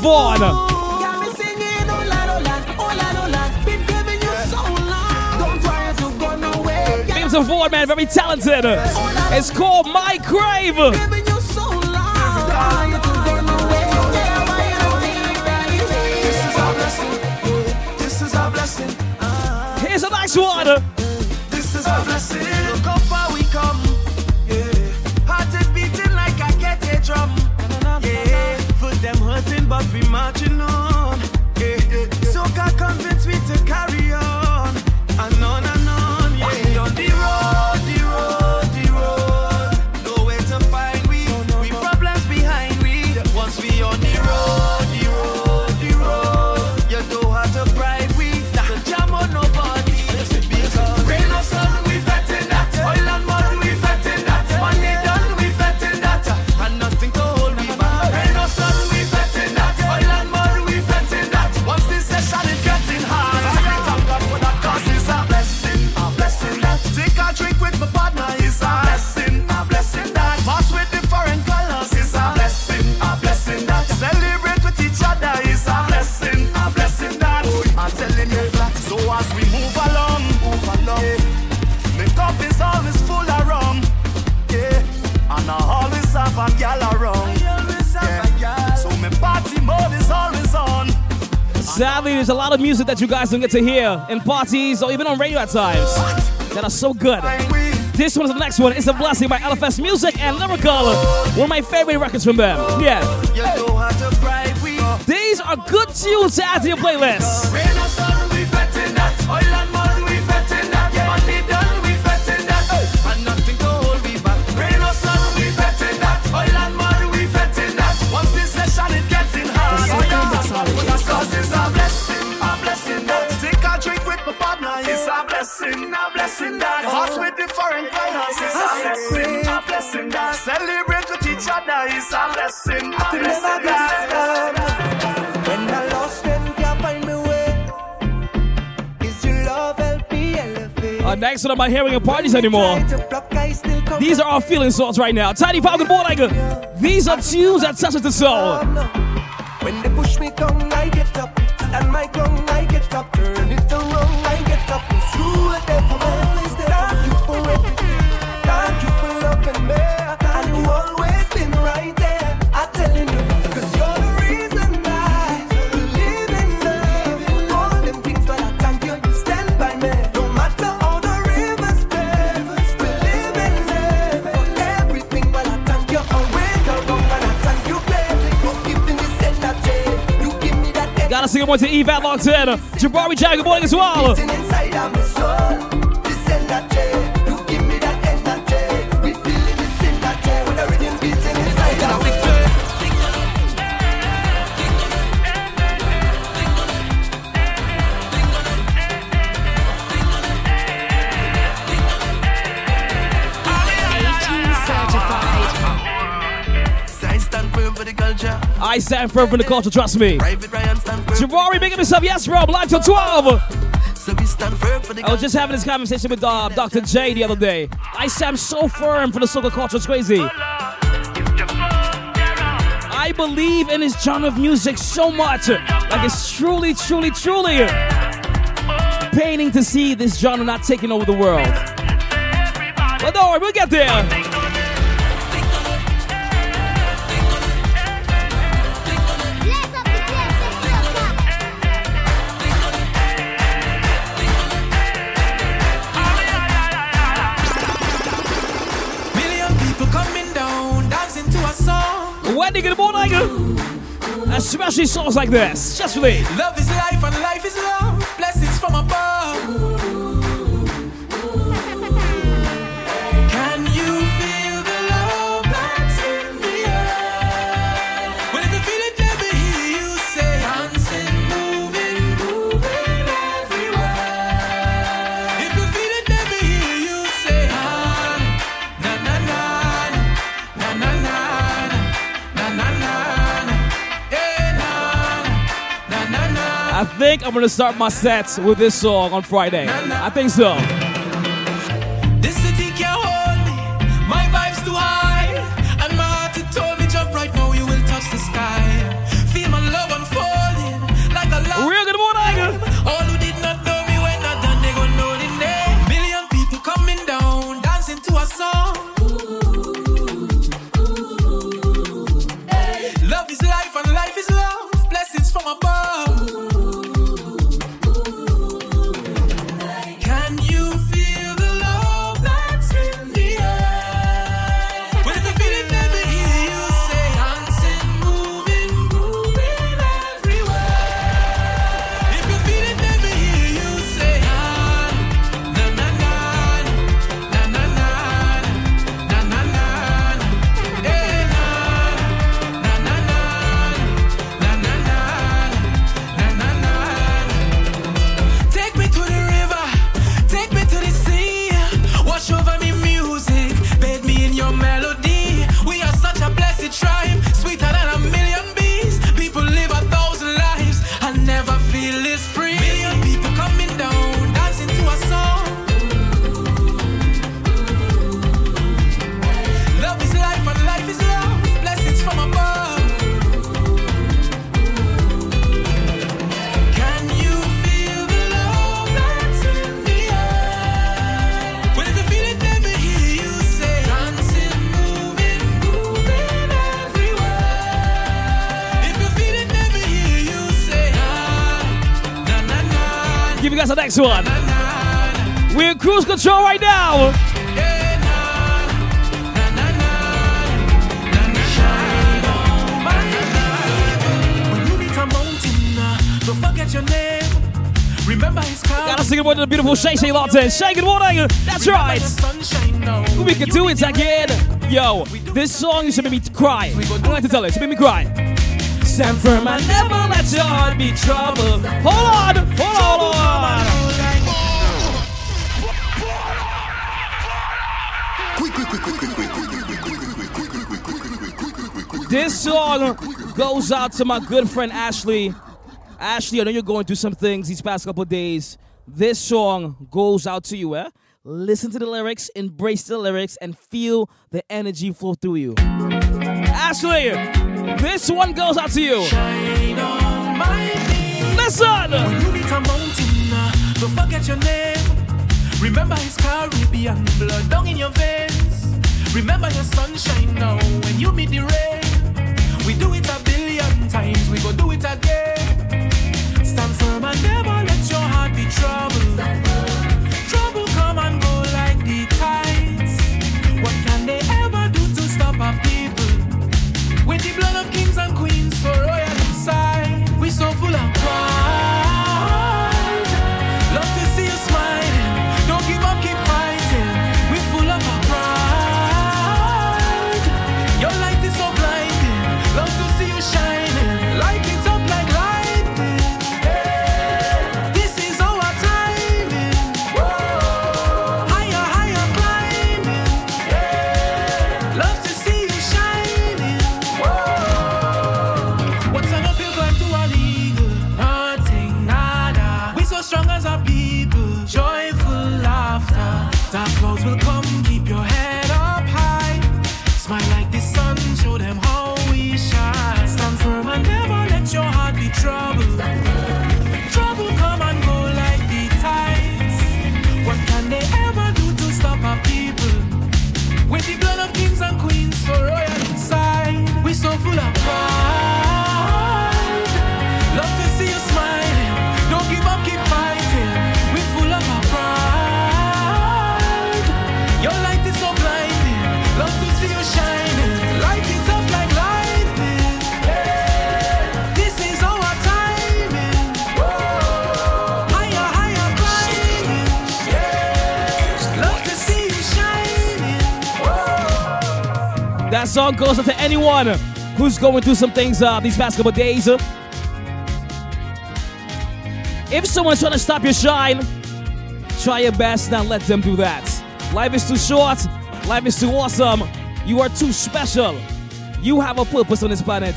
Vaughn. of Ford, man, very talented. It's called My Crave. Here's a nice one.
This is a blessing. be marching on.
There's a lot of music that you guys don't get to hear in parties or even on radio at times that are so good. This one is the next one. It's a blessing by LFS Music and Lyrical. One of my favorite records from them. Yeah. These are good tunes to add to your playlist.
Is a blessing. A blessing. A blessing.
Next one, I'm not hearing your parties anymore. These are our feeling songs right now. Tiny Pop, good boy, like These are tunes that touch the soul. one to Eve at locked in. Jabari Jagger Boy as well.
I stand firm for the culture,
trust me.
Private
Jabari making himself, yes, Rob, live till 12.
So we stand firm for the
I was just having this conversation with uh, Dr. J the other day. I am so firm for the soca culture, it's crazy. I believe in this genre of music so much. Like it's truly, truly, truly paining to see this genre not taking over the world. But don't worry, we'll get there. Smashing songs like this, just for me. I'm gonna start my sets with this song on Friday. I think so. Beautiful Shay Shay Lawton. Shay, good morning. That's right. We can do it again. Yo, this song to make me cry. I like to tell it, It's make me cry. Stand firm and never let your heart be troubled. Hold on, hold on, hold on. This song goes out to my good friend Ashley. Ashley, I know you're going through some things these past couple days. This song goes out to you, eh? Listen to the lyrics, embrace the lyrics, and feel the energy flow through you. Ashley, this one goes out to you. Listen!
When you meet a mountain, uh, don't forget your name. Remember his Caribbean blood down in your veins. Remember your sunshine now when you meet the rain. We do it a billion times, we go do it again. Trouble
song goes out to anyone who's going through some things uh, these past couple days. If someone's trying to stop your shine, try your best, not let them do that. Life is too short, life is too awesome. You are too special. You have a purpose on this planet.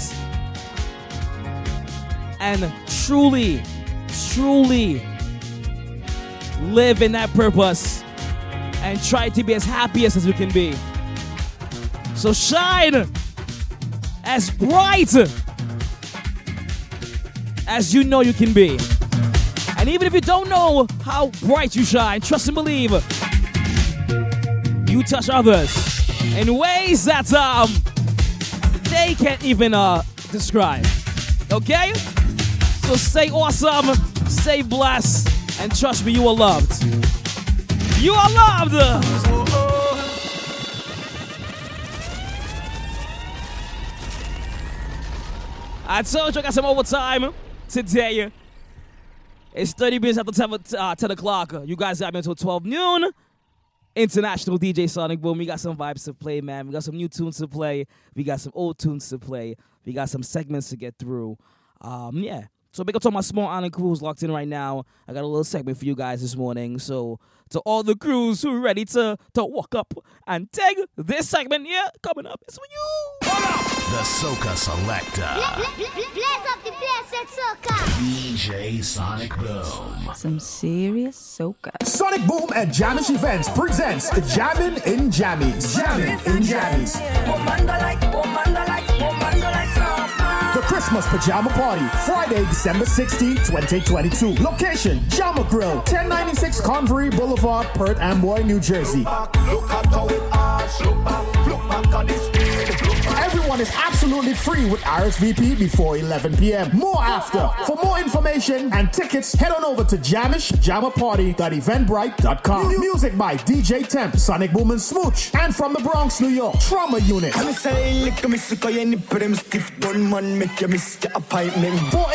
And truly, truly live in that purpose and try to be as happy as you can be. So shine as bright as you know you can be. And even if you don't know how bright you shine, trust and believe you touch others in ways that um they can't even uh describe. Okay? So stay awesome, stay blessed, and trust me, you are loved. You are loved! I told you I got some overtime today. It's 30 minutes after 10, uh, 10 o'clock. You guys got me until 12 noon. International DJ Sonic Boom. We got some vibes to play, man. We got some new tunes to play. We got some old tunes to play. We got some segments to get through. Um, yeah. So big up to my small island crews locked in right now. I got a little segment for you guys this morning. So to all the crews who are ready to to walk up and take this segment, yeah, coming up is for you.
The Soca Selector.
Blaze up the place at soca.
DJ Sonic Boom.
Some serious soca.
Sonic Boom and Jamish Events presents Jammin' in Jammies. Jammin' in Jammies. The Christmas Pajama Party, Friday, December 16, 2022. Location, Jama Grill, 1096 Convery Boulevard, Perth Amboy, New Jersey. Is absolutely free with RSVP before 11 p.m. More after. For more information and tickets, head on over to jamishjamaparty.eventbrite.com. Mu- Music by DJ Temp, Sonic Boom and Smooch. And from the Bronx, New York, Trauma Unit. For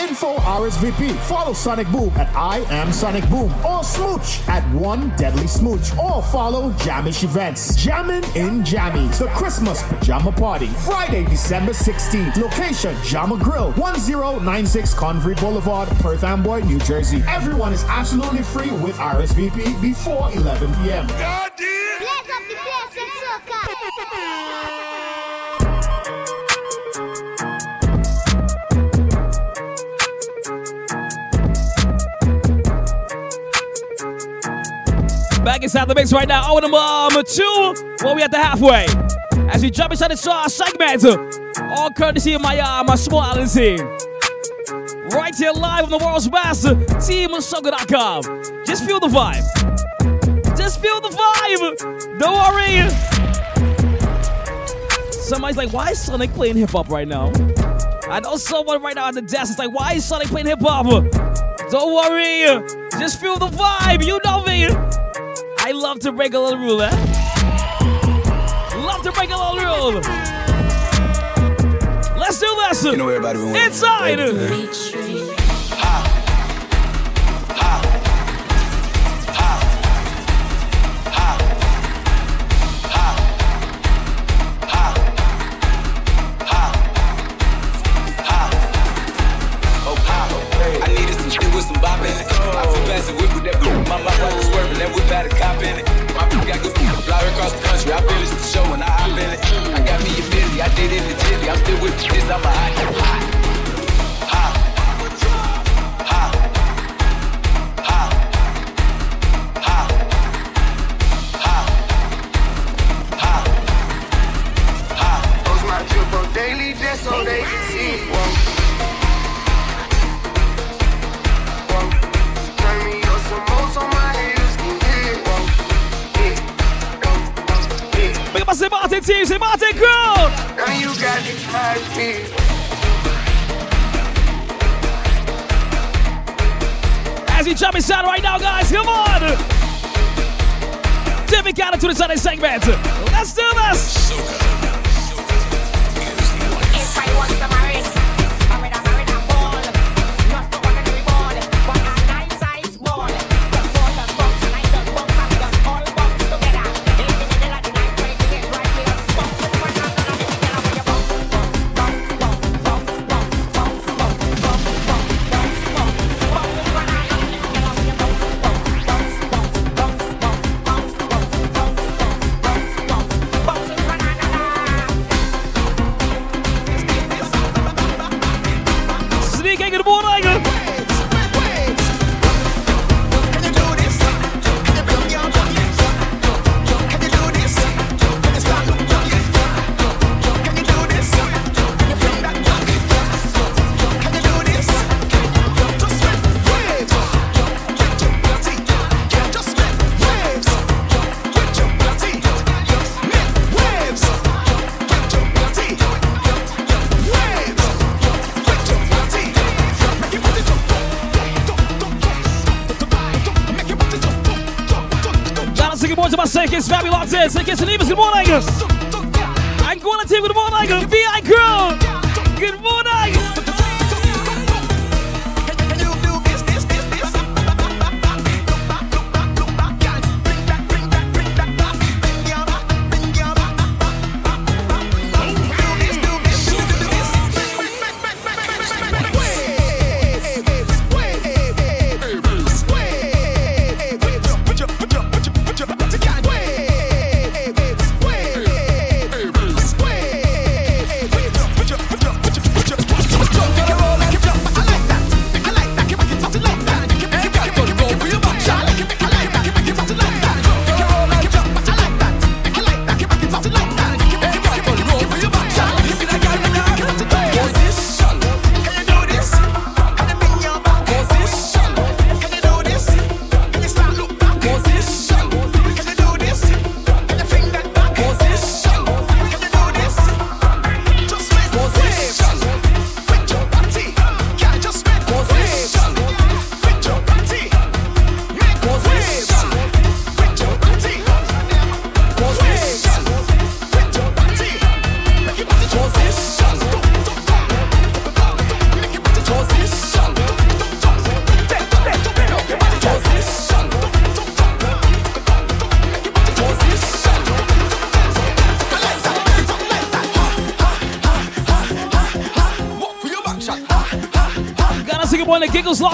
info, RSVP, follow Sonic Boom at I am Sonic Boom or Smooch at One Deadly Smooch or follow Jamish Events. Jammin' in Jammies, the Christmas Pajama Party, Friday, December 16th. Location, Jama Grill, 1096 Convery Boulevard, Perth Amboy, New Jersey. Everyone is absolutely free with RSVP before 11 p.m.
Back inside the mix right now. Oh, number um, two. Well, we at the halfway. As we jump inside the uh, segment, all courtesy of my uh, my small island team. Right here live on the world's best team of Soca.com. Just feel the vibe. Just feel the vibe. Don't worry. Somebody's like, why is Sonic playing hip hop right now? I know someone right now at the desk is like, why is Sonic playing hip hop? Don't worry. Just feel the vibe. You know me. I love to break a little eh? Love to break a little rule. Let's do this.
You know everybody been waiting.
Inside.
I needed some shit with some bop in it. I flew past the whip with that. My mouth was swerving, that whip had a cop in it. Got good fly across the country. I finished the show and I in it. I got me a busy, I did it legitly. I'm still with this, I'm a hot. hot. Hot. Hot. Hot. Hot. Hot. Hot. Hot.
My drip on daily just
Big up St. Martin team, St. Martin crew.
Now you got five.
As we jump inside right now, guys, come on. Timmy Cannon to the Sunday segment. Let's do this.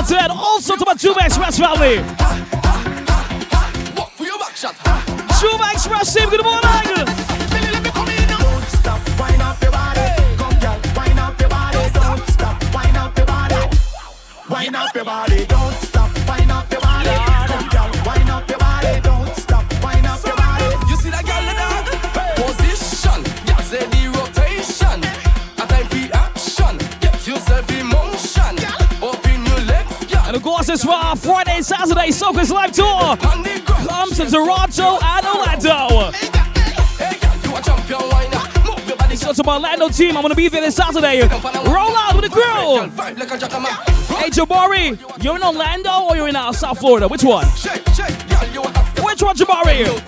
out to that. Also to my two best family. team. I'm gonna be there this Saturday. Roll out with the
grill.
Hey Jabari, you're in Orlando or you're in uh, South Florida? Which one? Which one, Jabari?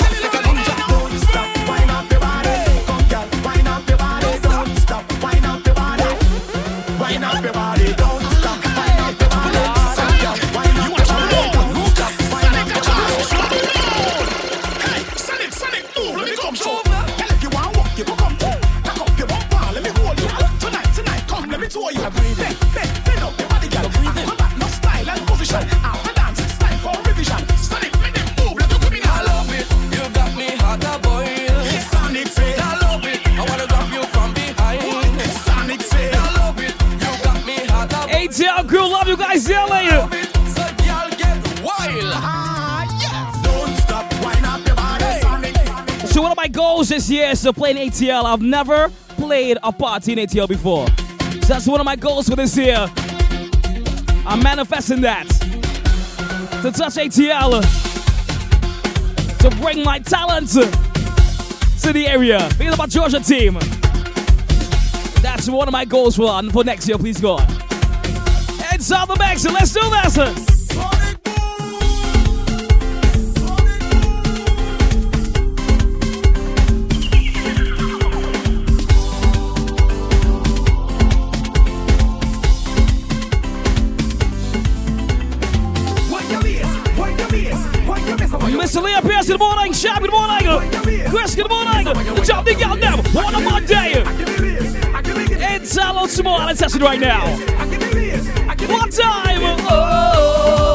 to play in ATL. I've never played a party in ATL before. So that's one of my goals for this year. I'm manifesting that. To touch ATL. To bring my talent to the area. Think about Georgia team. That's one of my goals for, for next year, please God. It's all the back, so let's do this. Chris, good morning. Shab, good morning. Chris, good morning. Drop the girl now What a Monday. It's a lot small session right now. One time. Oh.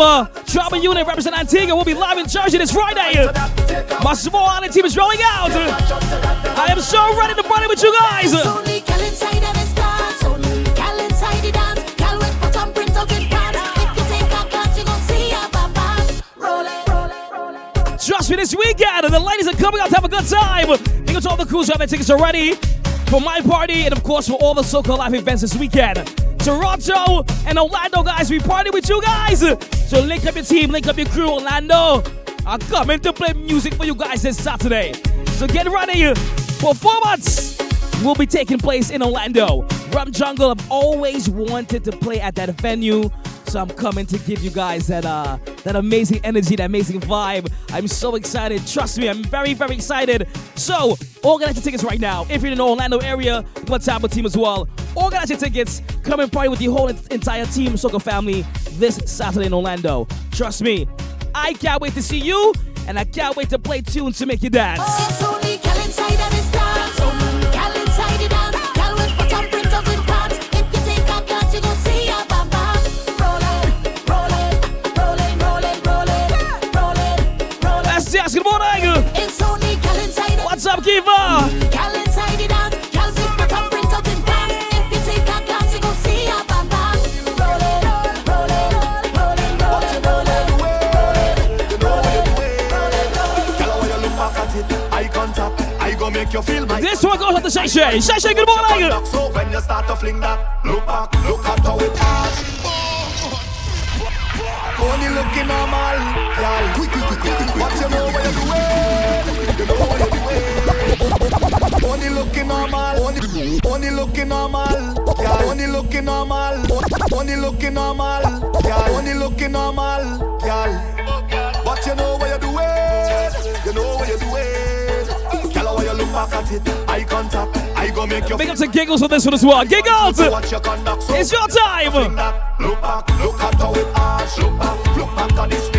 First Drama Unit represent Antigua will be live in Jersey this Friday. My small island team is rolling out. I am so ready to party with you guys. Trust me, this weekend, the ladies are coming out to have a good time. Thank you to all the crews who have their tickets already for my party and, of course, for all the so-called live events this weekend. Toronto and Orlando, guys, we party with you guys. So link up your team, link up your crew, Orlando. I'm coming to play music for you guys this Saturday. So get ready. Performance will be taking place in Orlando. Rum Jungle, I've always wanted to play at that venue. So I'm coming to give you guys that uh that amazing energy, that amazing vibe. I'm so excited. Trust me, I'm very, very excited. So organize your tickets right now. If you're in the Orlando area, what's up with team as well? Organize your tickets. Come and party with the whole entire team, Soca family, this Saturday in Orlando. Trust me, I can't wait to see you, and I can't wait to play tunes to make you dance.
Make you feel my.
This one goes to Shay Shay. Shay Shay, good morning.
So when you start to fling that, look back, look at how it. Only looking normal. What you know what you're doing? You know what you're doing. Only looking normal, only, only looking normal, girl. Only looking normal, only looking normal, girl. Only looking normal, girl. Back at it, eye contact, I go make you.
Big up to Giggles for this one as well. Giggles!
Your conduct, so
It's your time!
Look back, look at how it. Look back, look back on the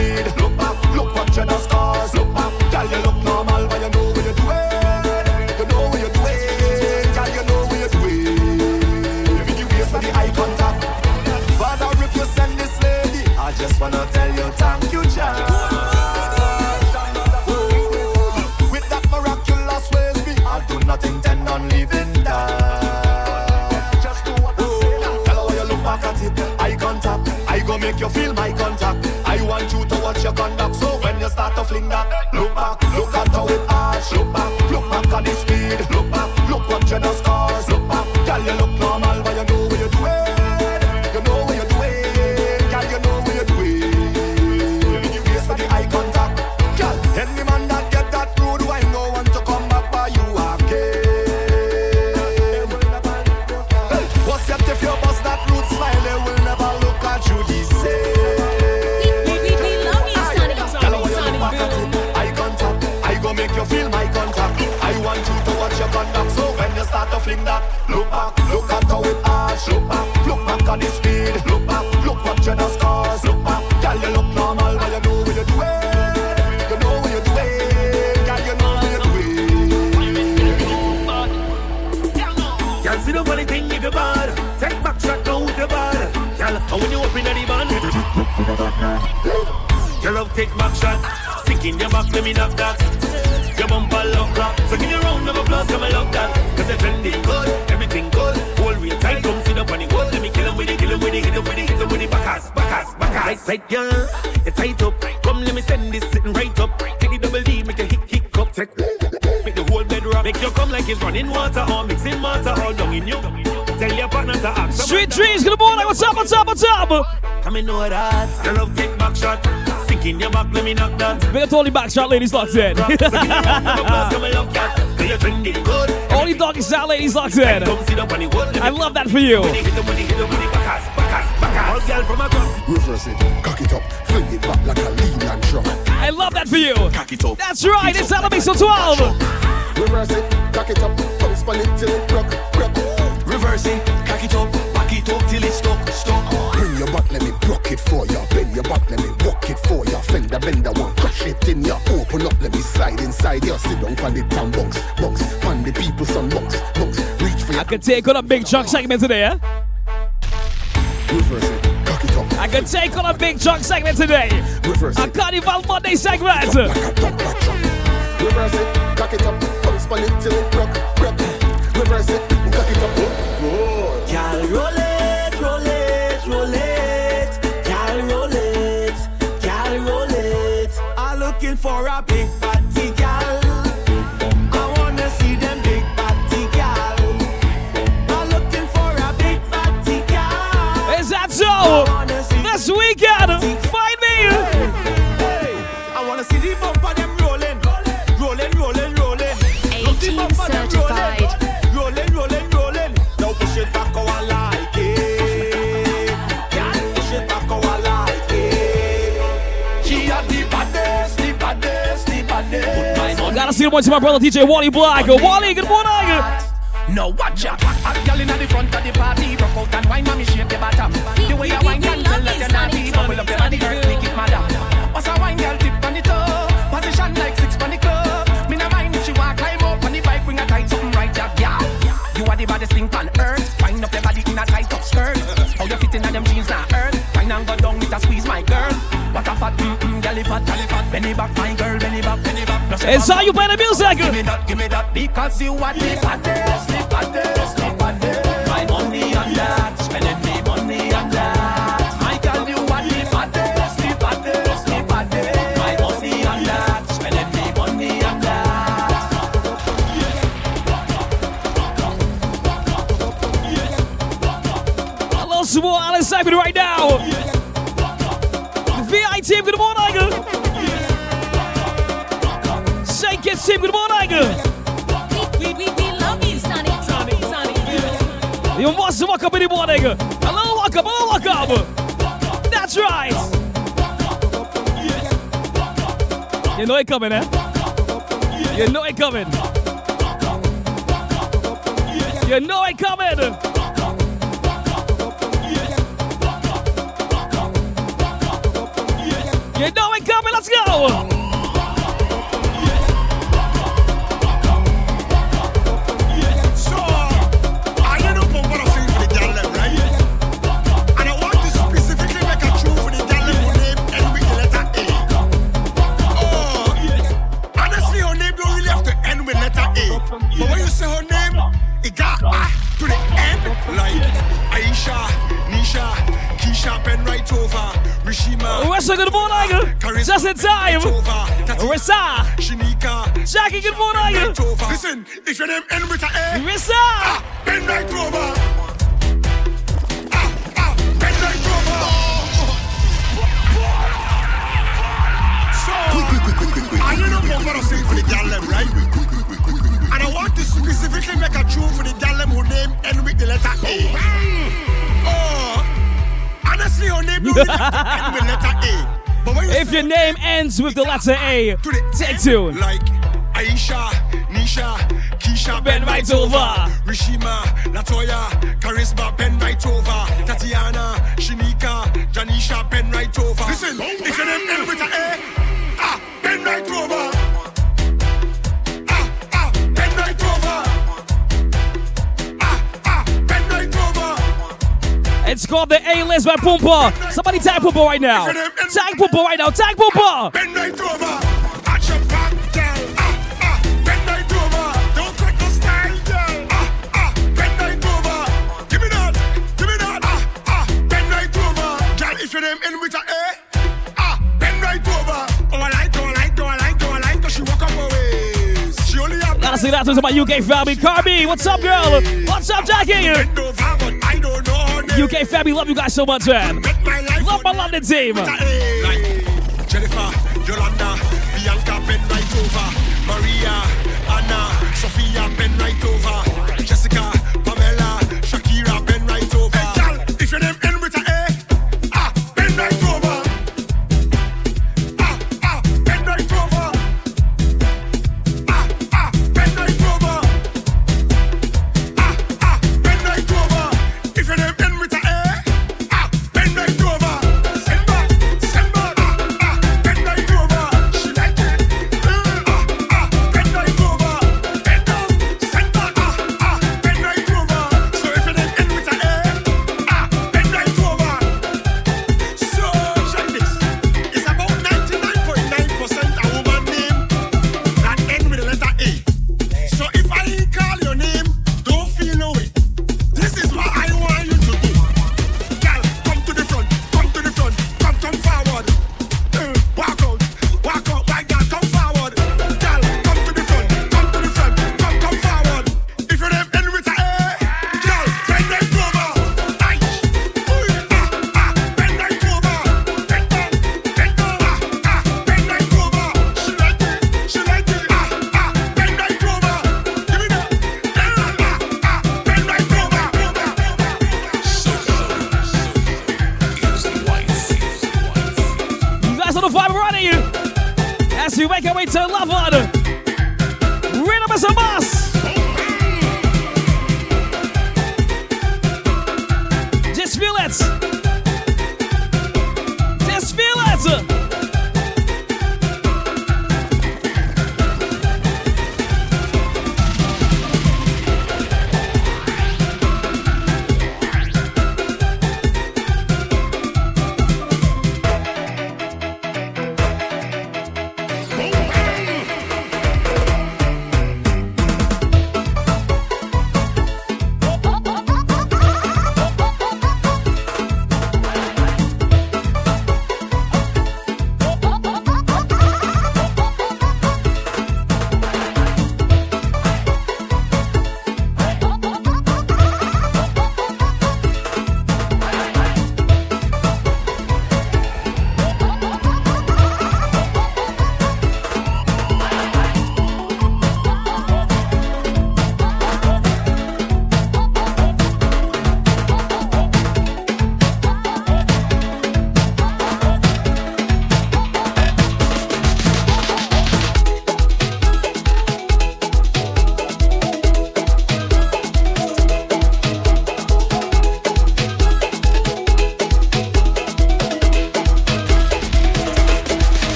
fling that, look back, look at how it arch. Look back, look back on the
take back shot. Stick in your back, let me knock that. Your bumper love rock. So give me a round of applause, come I love that. Cause the trending good, everything good. Hold real tight, come sit up on the wood. Let me kill him with it, kill him with it, hit him with it, hit him with it. Backass, backass, backass. Tight, tight, girl. You tight up. Come, let me send this sitting right up. Take the double D, make a hit, hit cup. Take, make the whole bed rock. Make you come like it's running water or mixing water all down in you. Tell your partner to act.
Street Dreams, good morning. What's up, what's up, what's up?
Come and know that. Your love take back shot. Sink in your back, let me knock that.
Big up to all the back shot ladies locked in.
Come and love that. Cause you're trending good.
all the doggy style ladies locked in.
Come sit up on the wood.
I love that for you.
Reverse it, cock it up, fling it back like a lean and truck.
I love that for you.
Cock it up.
That's right, it's Elements of 12.
Reverse it, cock it up, bounce on it till it broke, broke.
Reverse it, cock it up, back it up till it's stuck, stuck.
Bring your back, let me block it for ya. Ya. Fender bender one, crush it in ya. Open up, let me slide inside ya. Sit down on the town bunks, bunks. The people some bunks, bunks. Reach for
I can take on a big chunk segment today, eh?
Reverse it, cock it up.
I can take on a big chunk segment today. A Carnival Monday segment.
Reverse it, cock it up, bounce on it till it rock, rock. Reverse it, cock it up,
for a The
one to my brother DJ Wally Black. Wally, good morning.
No, watch out. A girl in the front of the party, rock out and wine, mommy shake the bottom. The way I wine, can tell that you're naughty. Bubble up your body, earth, make it madam. What's a wine, girl, tip on the toe. Position like six on the club. Me no mind if she want climb up on the bike, bring a tight something right, yeah, yeah. You are the baddest thing on earth. Wind up your body in a tight up skirt. How you fit in a them jeans now, earth. Wine and go down with a squeeze, my girl. What a fat, mm mm, girl, fat, girl, fat. Benny back, my
It's how you play the music.
Give me that, give me that, because you are the baddest, the baddest, the baddest. My money on that, spending me money on that. My girl, you are the baddest, the baddest, the baddest. My money on that, spending me money on that.
Hello, Samoa Alan Simon right now. The
You
must walk up in the morning. Hello, welcome, hello, up. That's right. You know it coming, eh? You know it coming. You know it coming. You know it coming. Let's go.
Name with the letter A,
take two.
like Aisha, Nisha, Keisha, Ben right over. Rishima, Latoya, Charisma, Ben right over. Tatiana, Shanika, Janisha, Ben right over. Listen, if your name end with a A, ah, Ben right over. Ah, ah, Ben right over. Ah, Ben right over.
It's called the A list by Pumpa. Somebody tap Pumpa right now. Tag Pumpa right now. Tag Pumpa.
Ben right over. Action back, girl. Ah, ah, Ben right over. Don't take no style, girl. Ah, ah, Ben right over. Give me that, give me that. Ah, ah, Ben right over. Girl, if your name end with a A, ah, Ben right over. Oh, I like, oh, I like, oh, I like, oh, I like, 'cause she walk up her. She only have
Gotta say that to my UK family. Carby, what's up, girl? What's up, Jackie? UK family, love you guys so much, man. Love my London team.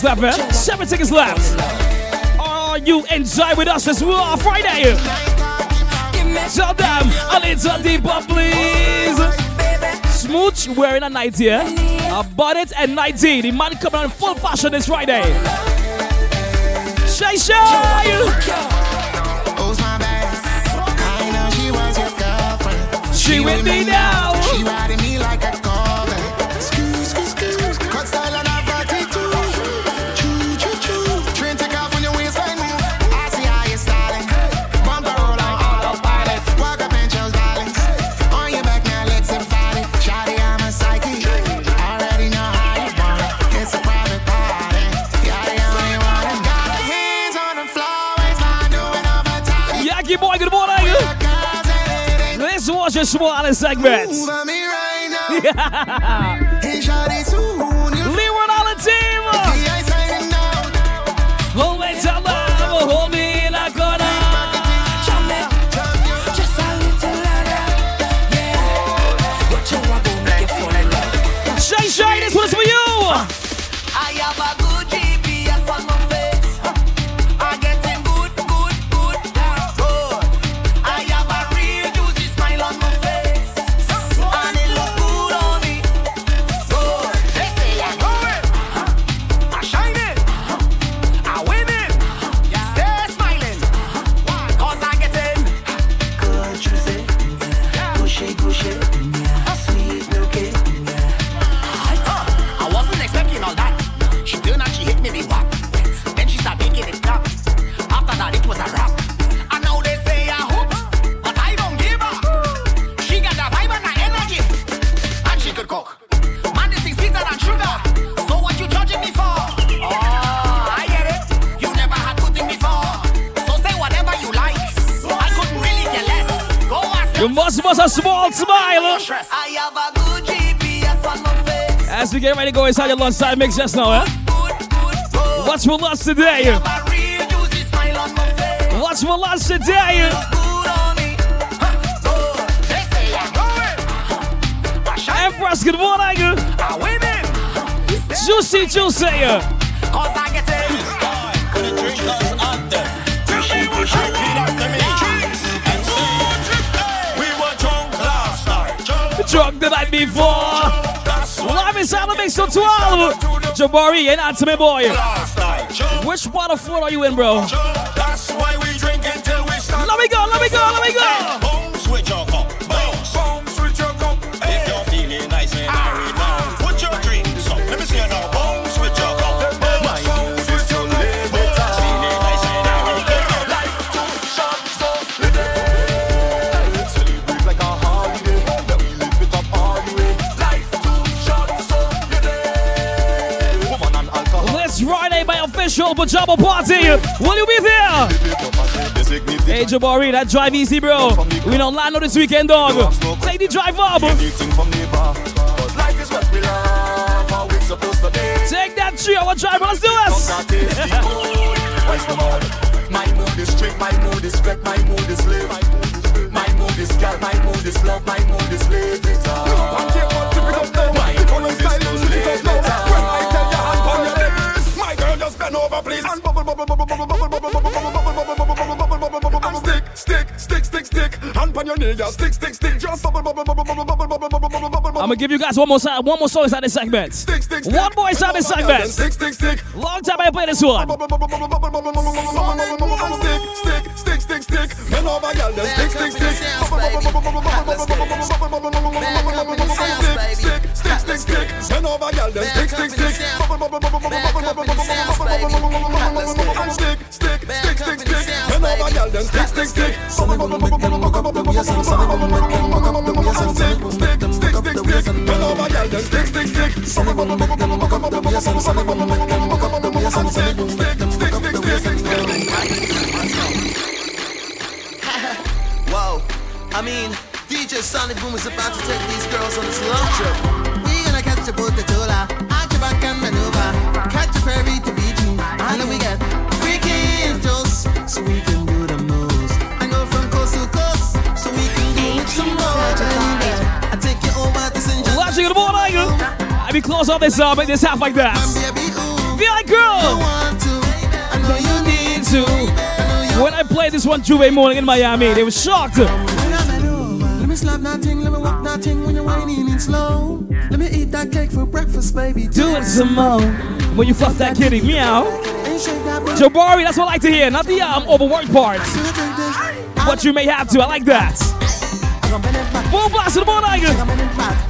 tickets left, man. Seven tickets left. Are you enjoy with us as well? Friday. Tell them a little deeper, please. Smooch wearing a 90, eh? I bought it at The man coming on in full fashion this Friday. Shay Shay! She with me Smaller segments. Ooh, <laughs> yeah. Go inside your lunchtime mix just now, eh? What's for lunch today? What's for lunch today? Empress, good morning. Juicy, juicy.
Cause it.
Drunk the night before. Live is all the big so twelve. Jabari, and answer boy. Which water float are you in, bro? Let me go, let me go, let me go. Official pajama party. Will you be there? Hey, Jabari, that drive easy, bro. We don't land on this weekend, dog. Take the drive up. Take that three hour drive, let's do this.
My mood is strict, my mood is flex, my mood is live. My mood is girl, my mood is love, my mood is live. Girl just bend over please and bubble bubble bubble bubble bubble bubble bubble bubble bubble bubble bubble bubble bubble stick stick stick stick stick hand on your knee yeah stick stick stick just bubble bubble bubble bubble bubble bubble bubble bubble bubble
I'm gonna give you guys one more side, one more song inside this segment. One more inside this segment.
stick stick stick
Long time I play this one.
stick, stick, stick, stick, stick. Men over y'all, then stick, stick, stick. Stick, stick, stick, stick, stick. Men over y'all, then stick, stick, stick. Stick, stick, then stick, stick, stick. Stick, stick, stick, stick, stick. Men over y'all, then stick, stick, stick.
Whoa, I mean, DJ Sonic Boom is about to take these girls on this long trip. We gonna catch a boat to Tula, back and maneuver, catch a ferry to Fiji, and we get freaky angels, so we can to St. John.
Watching good morning. I be close on this, uh, make this half like that. Feel like girl.
I know you need
to. When I played this one Juve morning in Miami, they were shocked.
Let me slap that thing, let me walk that thing when you're whining it slow. Let me eat that cake for breakfast, baby.
Do it some more. When you fluff that kitty, meow.
And.
Jabari, that's what I like to hear, not the um, overworked parts. But you may have to, I like that. Boom blast to the morning.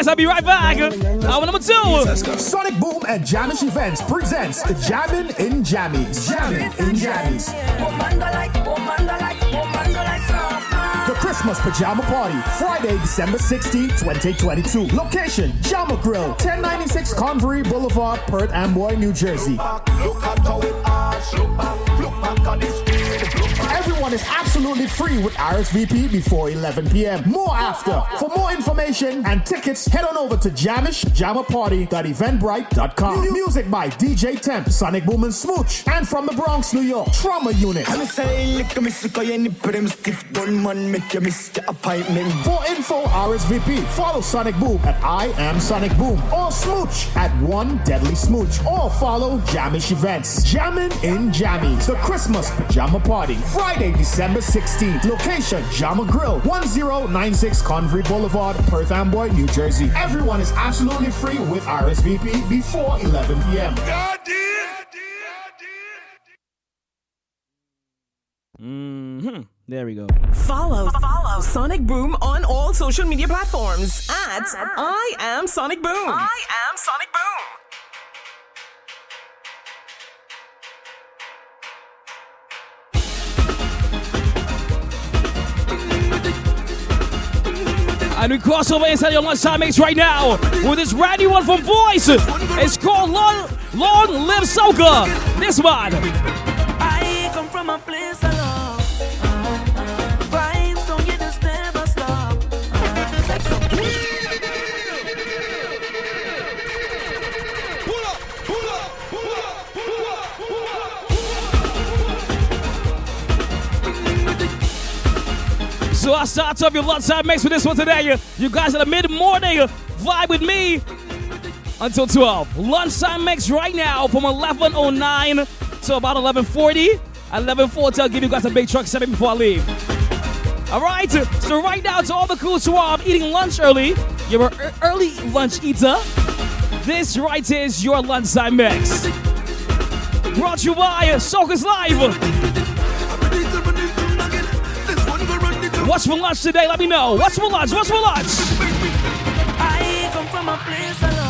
Guys, I'll be right back. Hour number two.
Sonic Boom and Jamish Events presents the Jammin' in Jammies. Jammin' in Jammies. The Christmas Pajama Party, Friday, December 16, 2022. Location, Jama Grill, 1096 Convery Boulevard, Perth Amboy, New Jersey.
Look at how it arch. Look back, look back on.
Everyone is absolutely free with RSVP before 11 p.m. More after. For more information and tickets, head on over to Jamish JamaParty.eventbrite.com. Music by DJ Temp, Sonic Boom and Smooch, and from the Bronx, New York, Trauma Unit.
I'm saying, lick a miss, cause you need them stiff bun man, make miss the appointment.
For info, RSVP, follow Sonic Boom at I am Sonic Boom or Smooch at One Deadly Smooch or follow Jamish Events. Jammin' in Jammies, the Christmas Pajama Party, Friday, December 16th. Location Jama Grill, 1096 Convery Boulevard, Perth Amboy, New Jersey. Everyone is absolutely free with RSVP before 11 p.m.
God! Mm-hmm. There we go.
Follow, follow Sonic Boom on all social media platforms at I am Sonic Boom. I am Sonic Boom.
And we cross over inside your lunchtime mix right now with this brand new one from Voice. It's called Long, Long Live Soca. This one.
I come from a place
So I start off your lunchtime mix with this one today. You guys in the mid morning vibe with me until 12. Lunchtime mix right now from 11.09 to about 11.40. 11.40, I'll give you guys a big truck setting before I leave. All right, so right now to all the cool swab eating lunch early. You're an early lunch eater. This right here is your lunchtime mix. Brought to you by Soca's Live. What's for lunch today? Let me know. What's for lunch? What's for lunch?
I come from a place
alone.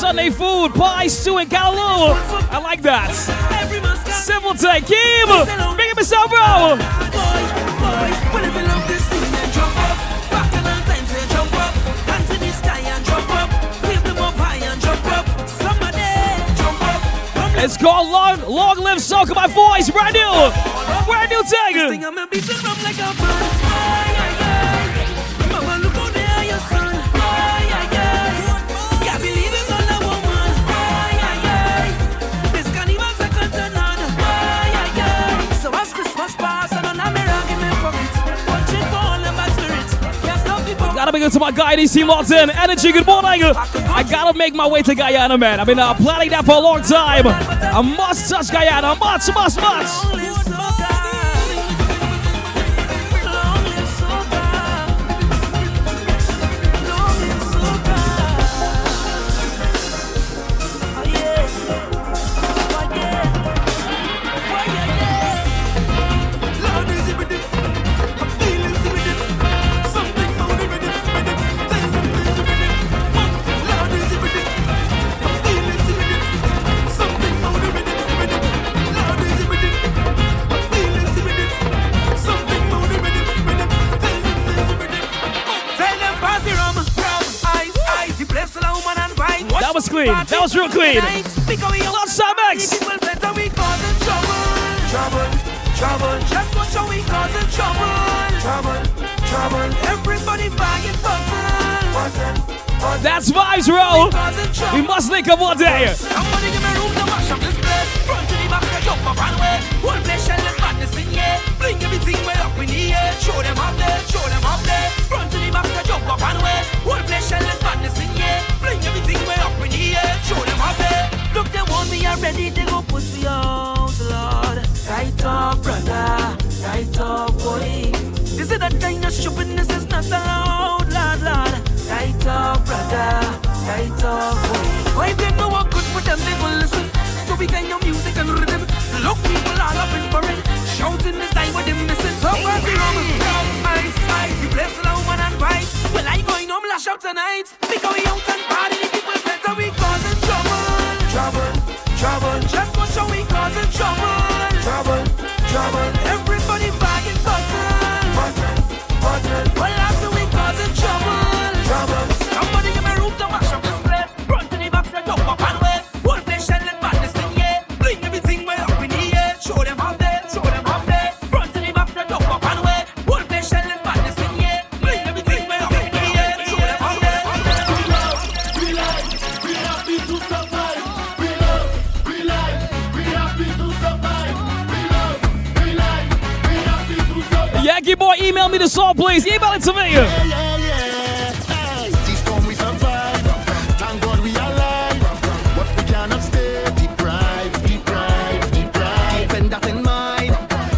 Sunday food, pie, stew, and galoo. I like that. Simple take, Kim. Make it myself, bro. It's called Long Long Live Soca. My voice, brand new, brand new tag. gotta go to my guy DC Martin. Energy, good morning. I gotta make my way to Guyana, man. I've been uh, planning that for a long time. I must touch Guyana. Much, much,
much.
Queen.
Last time we
That's vibes, bro. We must make a one day.
ready to go push me
out, Lord. Right up, brother. Right up, boy. This is the kind of shopping, stupidness is not allowed, Lord, Lord. Right up, brother. Right up, boy. Why they know what good for them, they will listen. So we got your music and rhythm. Look, people all up in for it. Shouting this time what they missing. So hey, far, hey. my side. You bless the woman and wife. Well, I going home lash up tonight. trouble. Just watch how we causing trouble. Trouble, trouble.
Every Email me the song, please. Email it to me.
Yeah, yeah, yeah.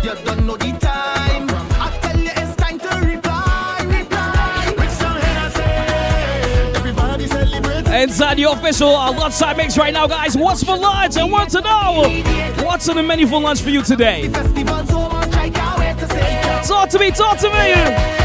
You know the time. I tell you it's time to reply,
Inside the official our lunch time mix right now, guys. What's for lunch? and want to know. What's in the menu for lunch for you today? Talk to me, talk to me.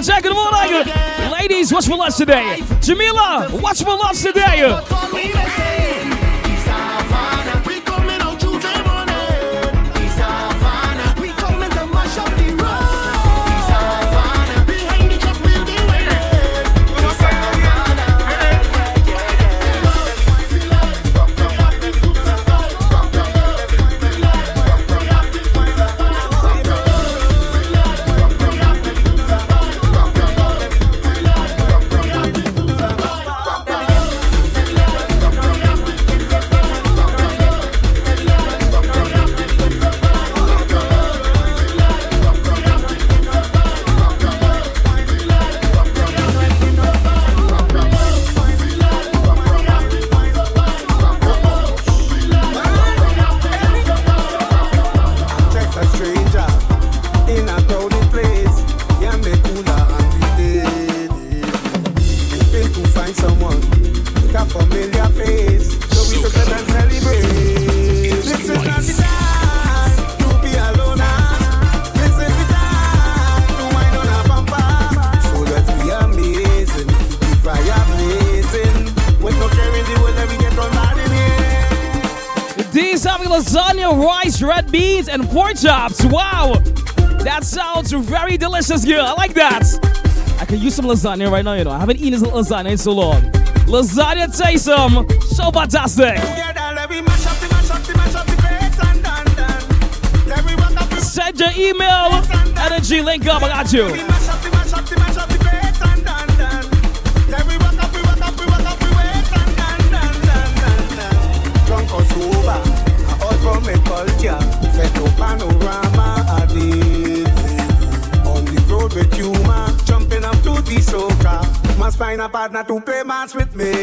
Mr. Jack and what? Ladies, what's for lunch today? Jamila, what's for lunch today? delicious, girl. I like that. I could use some lasagna right now, you know. I haven't eaten lasagna in so long. Lasagna, taste some. So fantastic. Send your email. Energy link up. I got you.
partner to play match with me.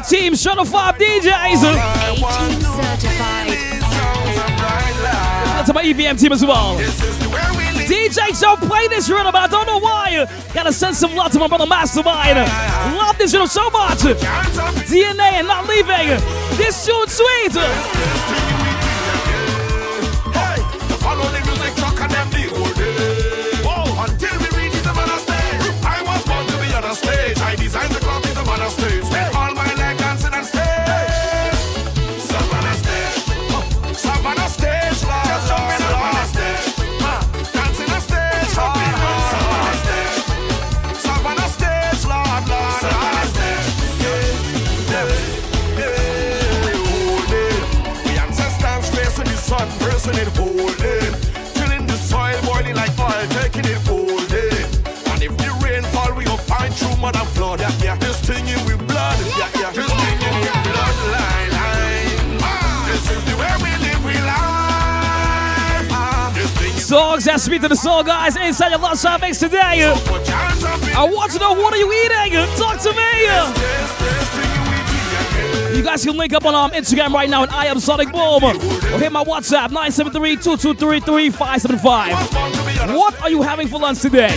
I'll take it.
A team Shuttle 5 DJs.
certified.
That's my EVM team as well. DJs don't play this rhythm, I don't know why. Gotta send some love to my brother Mastermind. Love this rhythm so much. DNA and not leaving. This tune sweet. Speak to the soul, guys, inside your lunchtime mix today. I want to know what are you eating? Talk to me. You guys can link up on um, Instagram right now, and I am Sonic Boom. Or hit my WhatsApp 973-223-3575. What are you having for lunch today?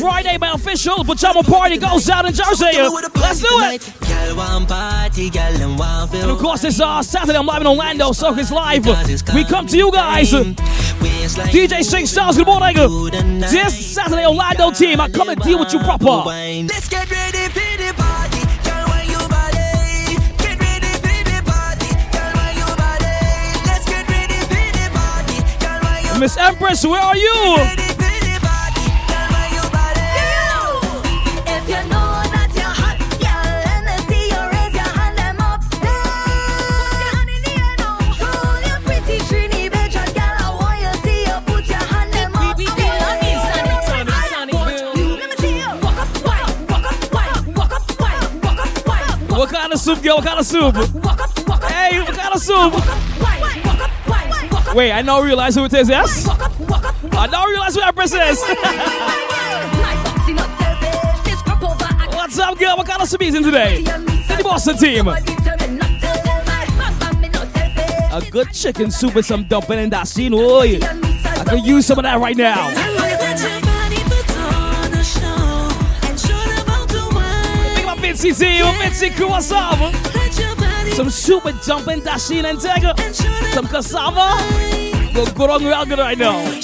Where
Friday, my official pajama party goes down in Jersey. Let's do it.
Girl want party, girl them want
And of course, this uh, Saturday I'm live in Orlando, so it's live. We come to you guys. DJ Sing Styles, good morning. This Saturday, Orlando team, I come and deal with you proper.
Let's get ready for the party. Girl, want your body. Get
soup, girl? What kind of soup? Hey, what kind of soup? Wait, I now realize who it is, yes? I now realize who Empress is. What's up, girl? What kind of soup is in today? The Boston team. A good chicken soup with some dumpling and that scene. Oi. I could use some of that right now. Some super jumping, dasheen, and tiger. Some cassava. Go good on right now.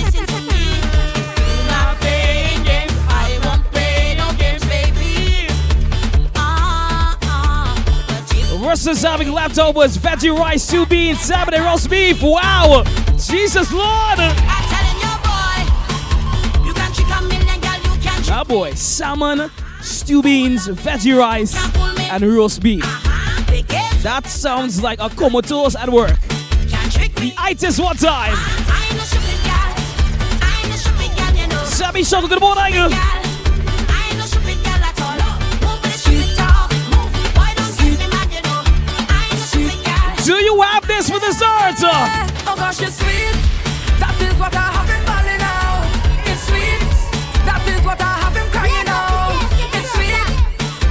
Versus having leftovers, veggie rice, two beans, salmon, and roast beef. Wow. Jesus Lord.
You can trick a million, girl. You can
Ah boy, salmon, stew beans, veggie rice, and roast beef. That sounds like a comatose at work. The itis one time. Sammy Shuttle, good morning. Have this for dessert?
Oh gosh, it's sweet. That is what I have him balling out. It's sweet. That is what I have him crying out. It's sweet.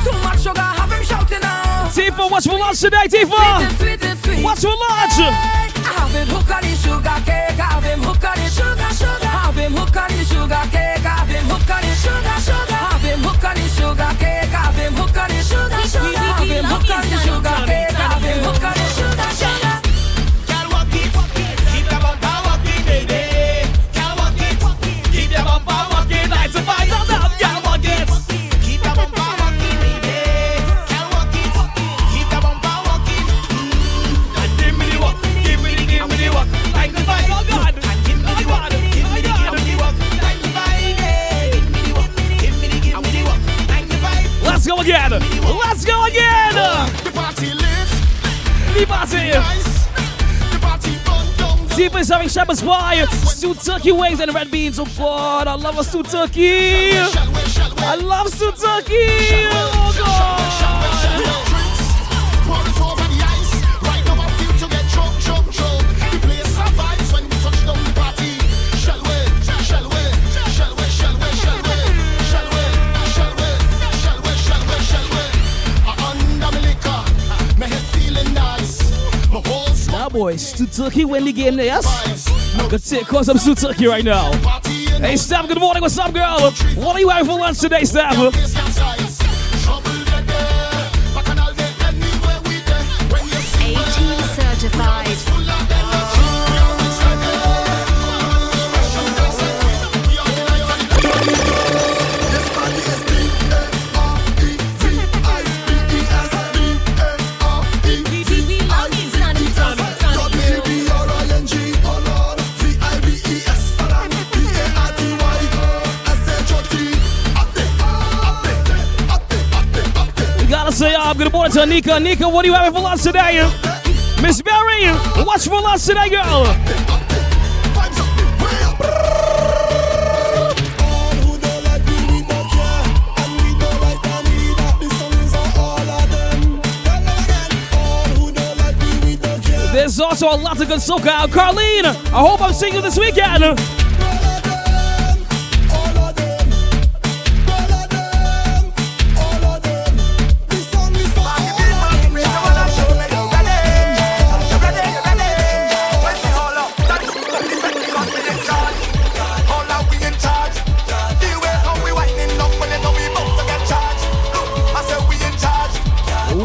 Too much sugar, have him shouting out.
Tifa, what's for lunch today, Tifa?
Sweet, it's sweet, it's sweet.
What's for lunch? Is having shepherd's pie, stewed turkey wings, and red beans. Oh God, I love a stewed turkey. I love stewed turkey. Oh God. Turkey win the game yes? Good take cause I'm turkey right now. Hey, Steph, good morning. What's up, girl? What are you having for lunch today, Steph? To Anika. Anika, what are you having for lunch today? Miss Berry, what's for lunch today, girl? There's also a lot of good soca out. Carlene, I hope I'm seeing you this weekend.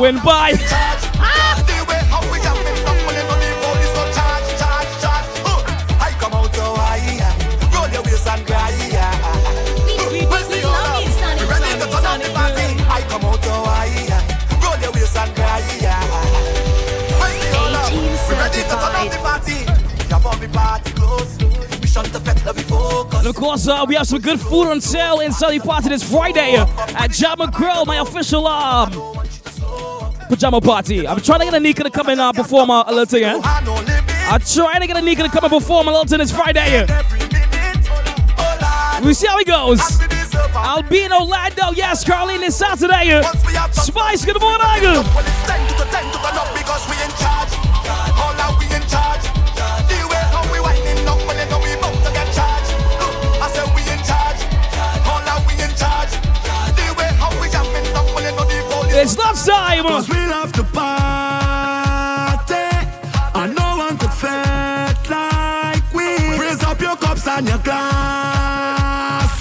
Win by. And of course, uh, we have some good food on sale in the party this Friday at Jama Grill, my official um, pajama party. I'm trying to get Anika to come and uh, perform uh, a little thing. I'm trying to get Anika to come and perform a little thing this Friday. We see how it goes. I'll be in Orlando. Yes, Carlene this Saturday. Spice, good morning. It's lunchtime.
Your and your glasses.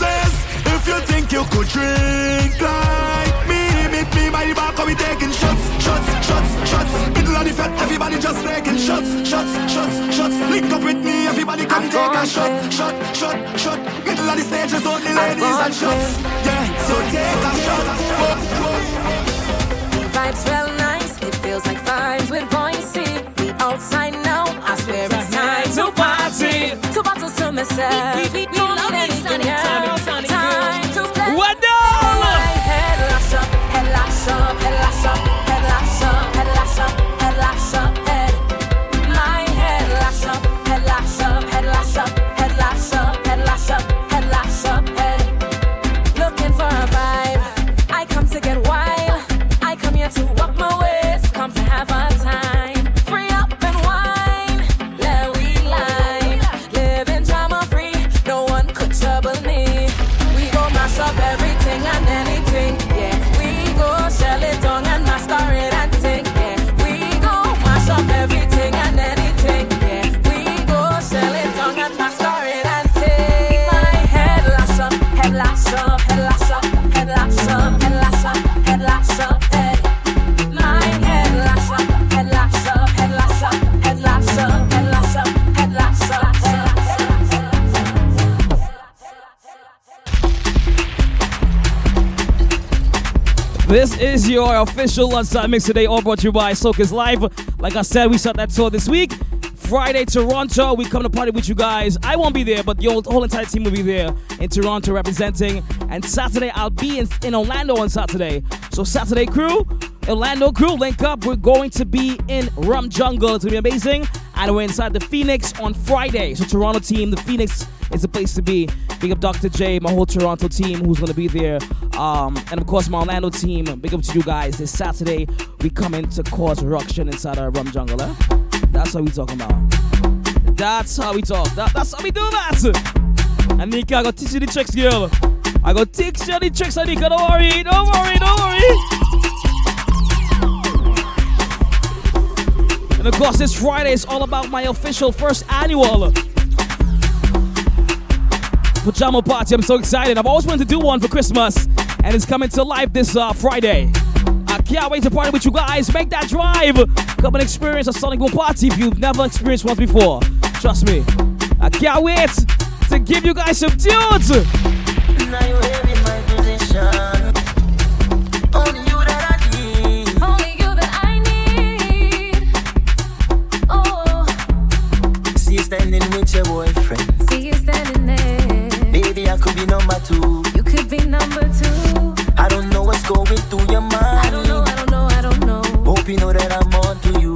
If you think you could drink like me, meet me by the bar, cause we taking shots.
shots, shots, shots. Middle of the fete, everybody just taking shots, shots, shots, shots. Link up with me, everybody come take a shot, shot, shot, shot. Middle of the stage is only ladies and shots. Yeah, so take a shot. Whoa.
The vibes feel nice, it feels like vibes with Voicey. We outside myself,
This is your official lunchtime mix today, all brought to you by Soca's Live. Like I said, we start that tour this week. Friday, Toronto, we come to party with you guys. I won't be there, but the whole, whole entire team will be there in Toronto representing. And Saturday, I'll be in, in Orlando on Saturday. So, Saturday crew, Orlando crew, link up. We're going to be in Rum Jungle. It's going to be amazing. And we're inside the Phoenix on Friday. So, Toronto team, the Phoenix is a place to be. Big up Dr. J, my whole Toronto team who's going to be there. Um, and of course, my Orlando team. Big up to you guys. This Saturday, we come in to cause ruction inside our Rum Jungle. Eh? That's what we talking about. That's how we talk. That, that's how we do that. Anika, I got teach you the tricks, girl. I got teach you the tricks, Anika. Don't worry, don't worry, don't worry. And of course, this Friday is all about my official first annual pajama party. I'm so excited. I've always wanted to do one for Christmas, and it's coming to life this uh, Friday. I can't wait to party with you guys. Make that drive. Come and experience a Sonic Boom party if you've never experienced one before. Trust me. I can't wait to give you guys some tunes.
Now you here in my position. Only you that I need.
Only you that I need. Oh,
See you standing with your boyfriend. I could be number two.
You could be number two.
I don't know what's going through your mind.
I don't know, I don't know, I don't know.
Hope you know that I'm on to you.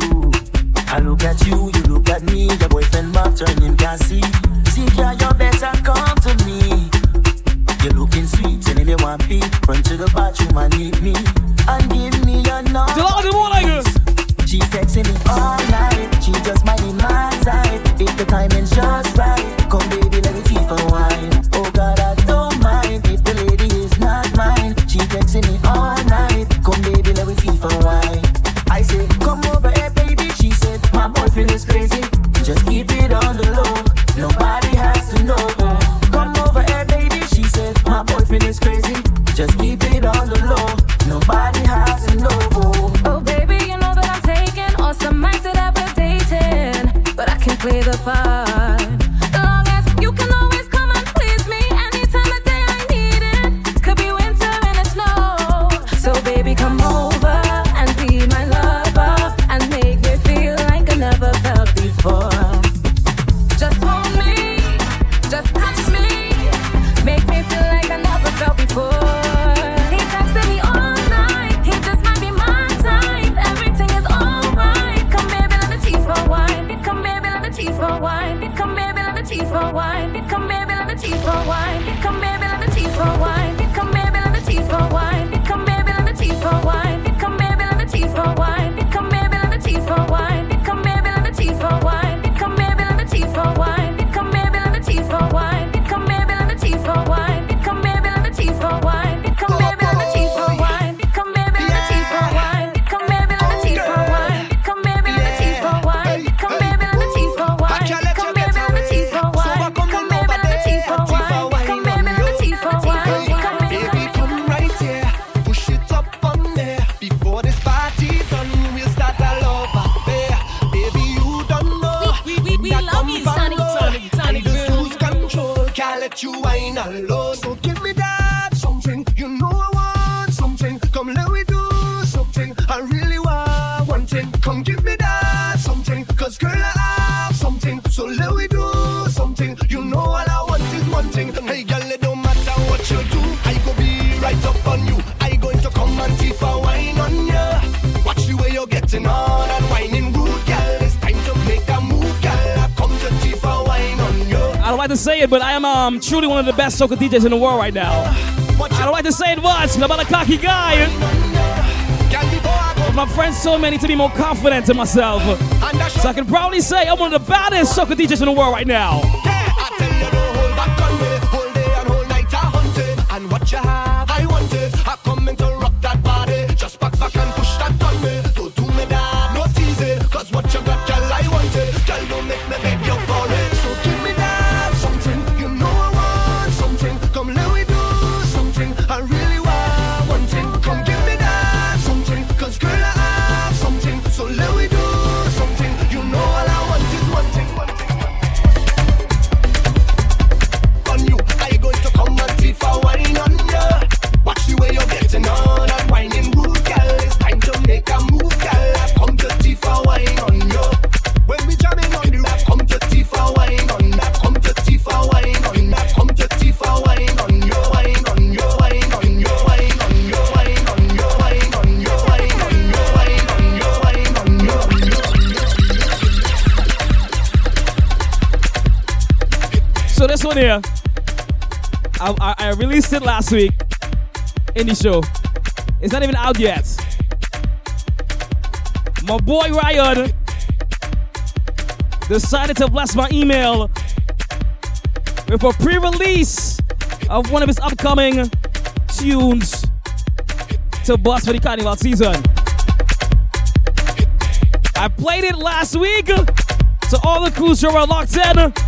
I look at you, you look at me. Your boyfriend back turning can see. See, girl, you better come to me. You're looking sweet, telling me want beat. Run to the bathroom and need me. And give me your number.
Um, truly one of the best soca DJs in the world right now. I don't like to say it much, I'm not a cocky guy. But my friends told me I need to be more confident in myself. So I can proudly say I'm one of the baddest soca DJs in the world right now. This one here, I, I, I released it last week in the show. It's not even out yet. My boy Ryan decided to bless my email with a pre-release of one of his upcoming tunes to bust for the carnival season. I played it last week to all the crews who are locked in.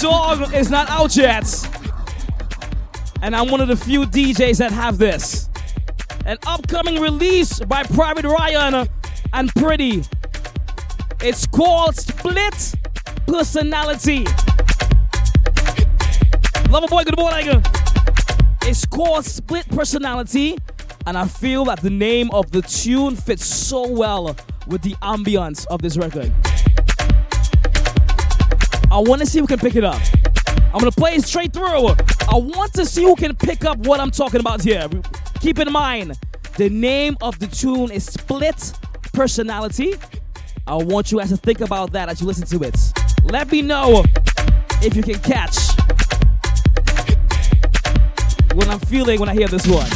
song is not out yet. And I'm one of the few DJs that have this. An upcoming release by Private Ryan and Pretty. It's called Split Personality. Lover boy, good morning. It's called Split Personality, and I feel that the name of the tune fits so well with the ambience of this record. I want to see who can pick it up. I'm gonna play it straight through. I want to see who can pick up what I'm talking about here. Keep in mind, the name of the tune is Split Personality. I want you guys to think about that as you listen to it. Let me know if you can catch what I'm feeling when I hear this one.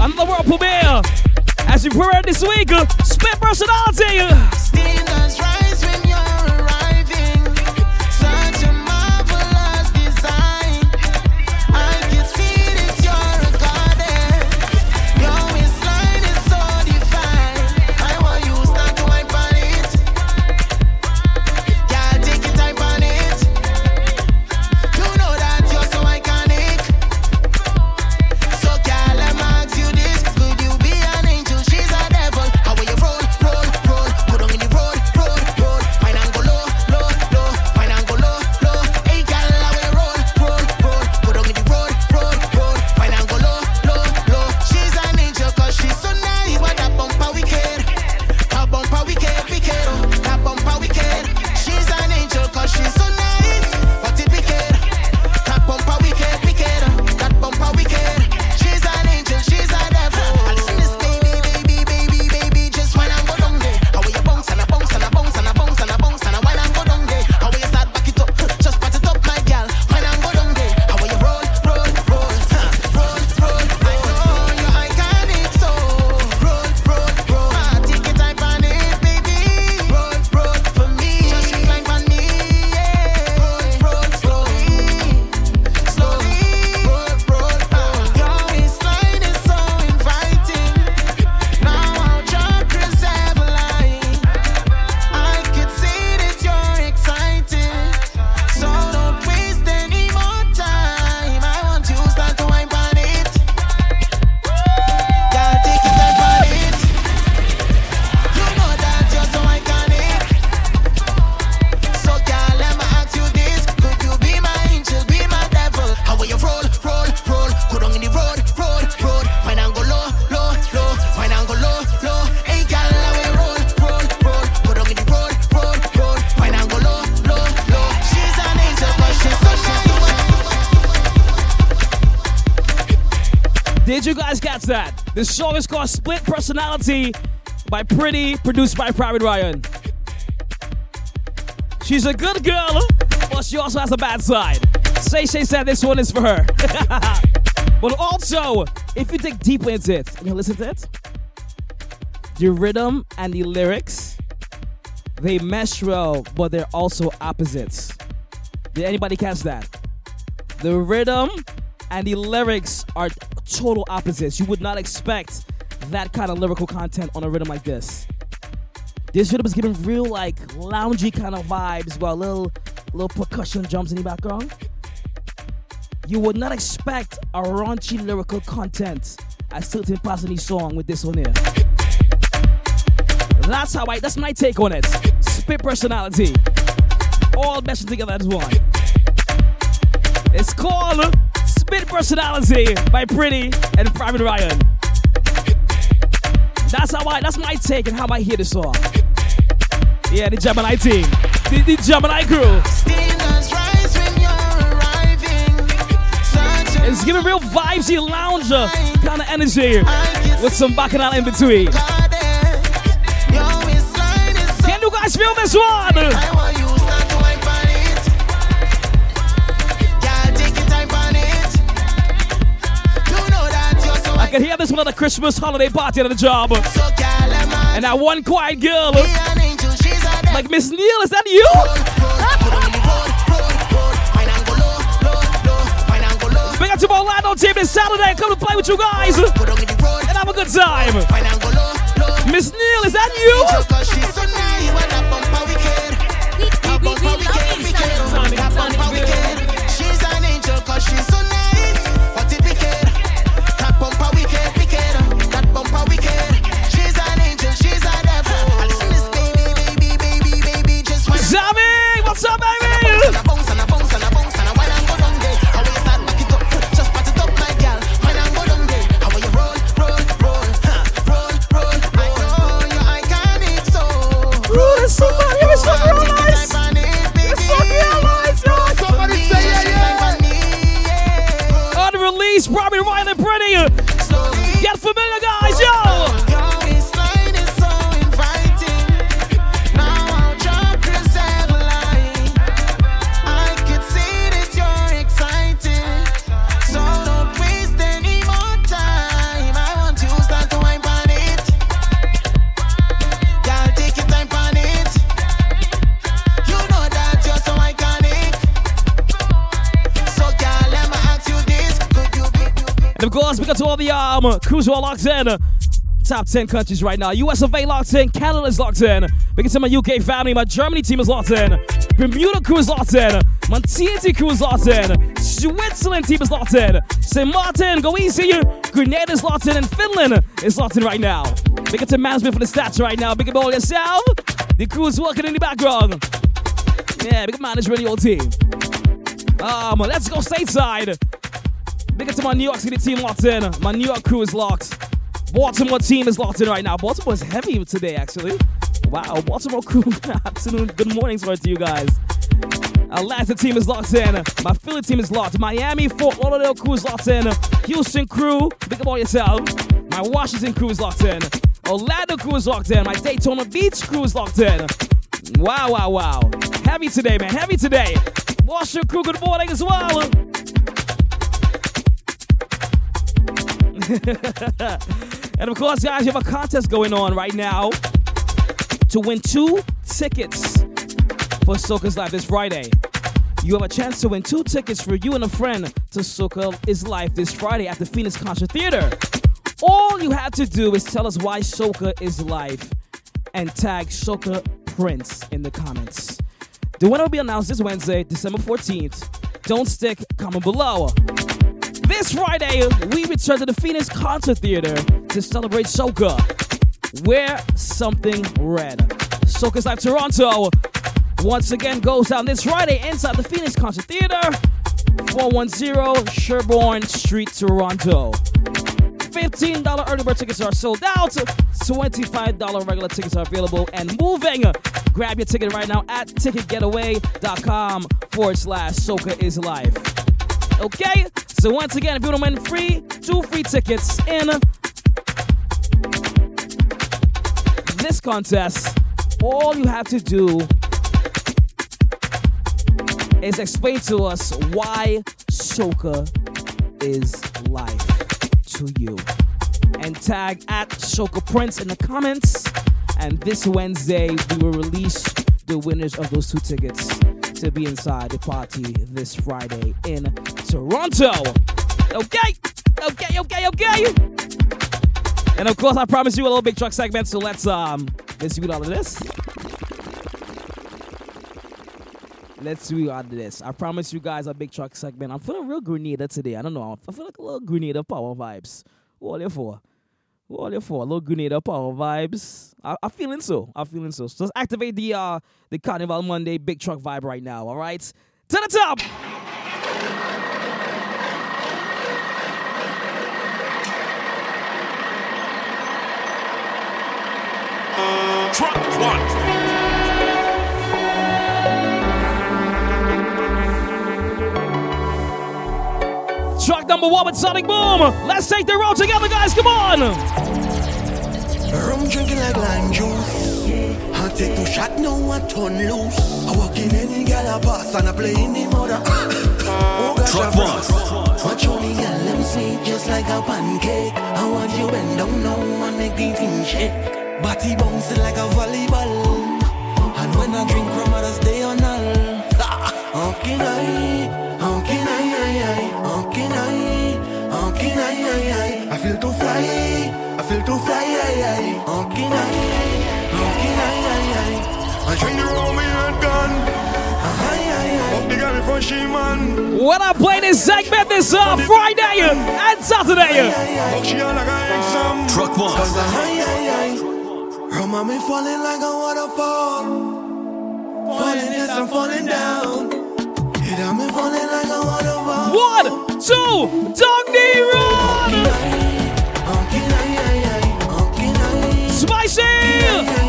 Another world premiere as we premiere this week. Split Personality.
This
song is called Split Personality by Pretty, produced by Private Ryan. She's a good girl, but she also has a bad side. Say Shay said this one is for her. <laughs> but also, if you dig deeply into it and you listen to it, the rhythm and the lyrics, they mesh well, but they're also opposites. Did anybody catch that? The rhythm and the lyrics total opposites. You would not expect that kind of lyrical content on a rhythm like this. This rhythm is giving real like loungy kind of vibes, while little little percussion drums in the background. You would not expect a raunchy lyrical content parts of the song with this one here. That's how I. That's my take on it. Split personality, all meshing together as one. Personality by Pretty and Private Ryan. That's how I. That's my take and how I hear the song. Yeah, the Gemini team, the, the Gemini crew. It's giving real vibesy lounger uh, kind of energy with some bacchanal in between. Can you guys feel this one? Can hear this one a Christmas holiday party at the job. And that one quiet girl, like Miss Neil, is that you? Big up to my Orlando team this Saturday. Come to play with you guys and have a good time. Miss Neil, is that you? All the um, crews are locked in. Top 10 countries right now. US of A locked in. Canada's locked in. Because to my UK family, my Germany team is locked in. Bermuda crew is locked in. My TNT crew is locked in. Switzerland team is locked in. St. Martin, go easy. Grenada is locked in. And Finland is locked in right now. Big up to management for the stats right now. Big up all yourself. The crew is working in the background. Yeah, big up management, your team. Um, let's go stateside. Big up to my New York City team locked in. My New York crew is locked. Baltimore team is locked in right now. Baltimore is heavy today, actually. Wow, Baltimore crew. <laughs> Good afternoon, good morning, sorry to you guys. Atlanta team is locked in. My Philly team is locked. Miami, Fort Lauderdale crew is locked in. Houston crew, big up all yourself. My Washington crew is locked in. Orlando crew is locked in. My Daytona Beach crew is locked in. Wow, wow, wow. Heavy today, man. Heavy today. Washington crew, good morning as well. <laughs> and of course, guys, you have a contest going on right now to win two tickets for Soca's Life this Friday. You have a chance to win two tickets for you and a friend to Soca is Life this Friday at the Phoenix Concert Theater. All you have to do is tell us why Soca is Life and tag Soca Prince in the comments. The winner will be announced this Wednesday, December 14th. Don't stick, comment below. This Friday, we return to the Phoenix Concert Theater to celebrate Soca. Wear something red. Soca's Live Toronto once again goes down this Friday inside the Phoenix Concert Theater, 410 Sherbourne Street, Toronto. $15 early bird tickets are sold out. $25 regular tickets are available and moving. Grab your ticket right now at ticketgateway.com forward slash Soca is life. Okay? So once again, if you want to win free, two free tickets in this contest, all you have to do is explain to us why soca is life to you. And tag at Soca Prince in the comments. And this Wednesday, we will release the winners of those two tickets to be inside the party this Friday in Toronto. Okay, okay, okay, okay. And of course, I promise you a little big truck segment, so let's um let's do all of this. Let's do all of this. I promise you guys a big truck segment. I'm feeling real Grenada today. I don't know. I feel like a little Grenada power vibes. What are you for? You for? A little Grenada power vibes. I, I'm feeling so. I'm feeling so. So let's activate the uh the Carnival Monday big truck vibe right now. All right, to the top.
Truck one.
Truck number one with Sonic Boom. Let's take the road together, guys. Come on.
Rum drinking like lime juice. I take two shot, now I turn loose. I walk in any gal I pass and I play in the mother. <coughs> oh gosh,
Truck
I
one.
frost. Watch all the gal them sweet just like a pancake. I want you bend down now and make the thing shake. Body bouncing like a volleyball. And when I drink from others, they on all. How can I? <laughs> I? I, I, I feel to fly. I feel to I? The with gun. Up the she man.
When I play this segment this uh, Friday and Saturday.
Truck one.
On me falling like a waterfall. Falling, yes, I'm falling down.
One, two, Dogny Run! Spicy!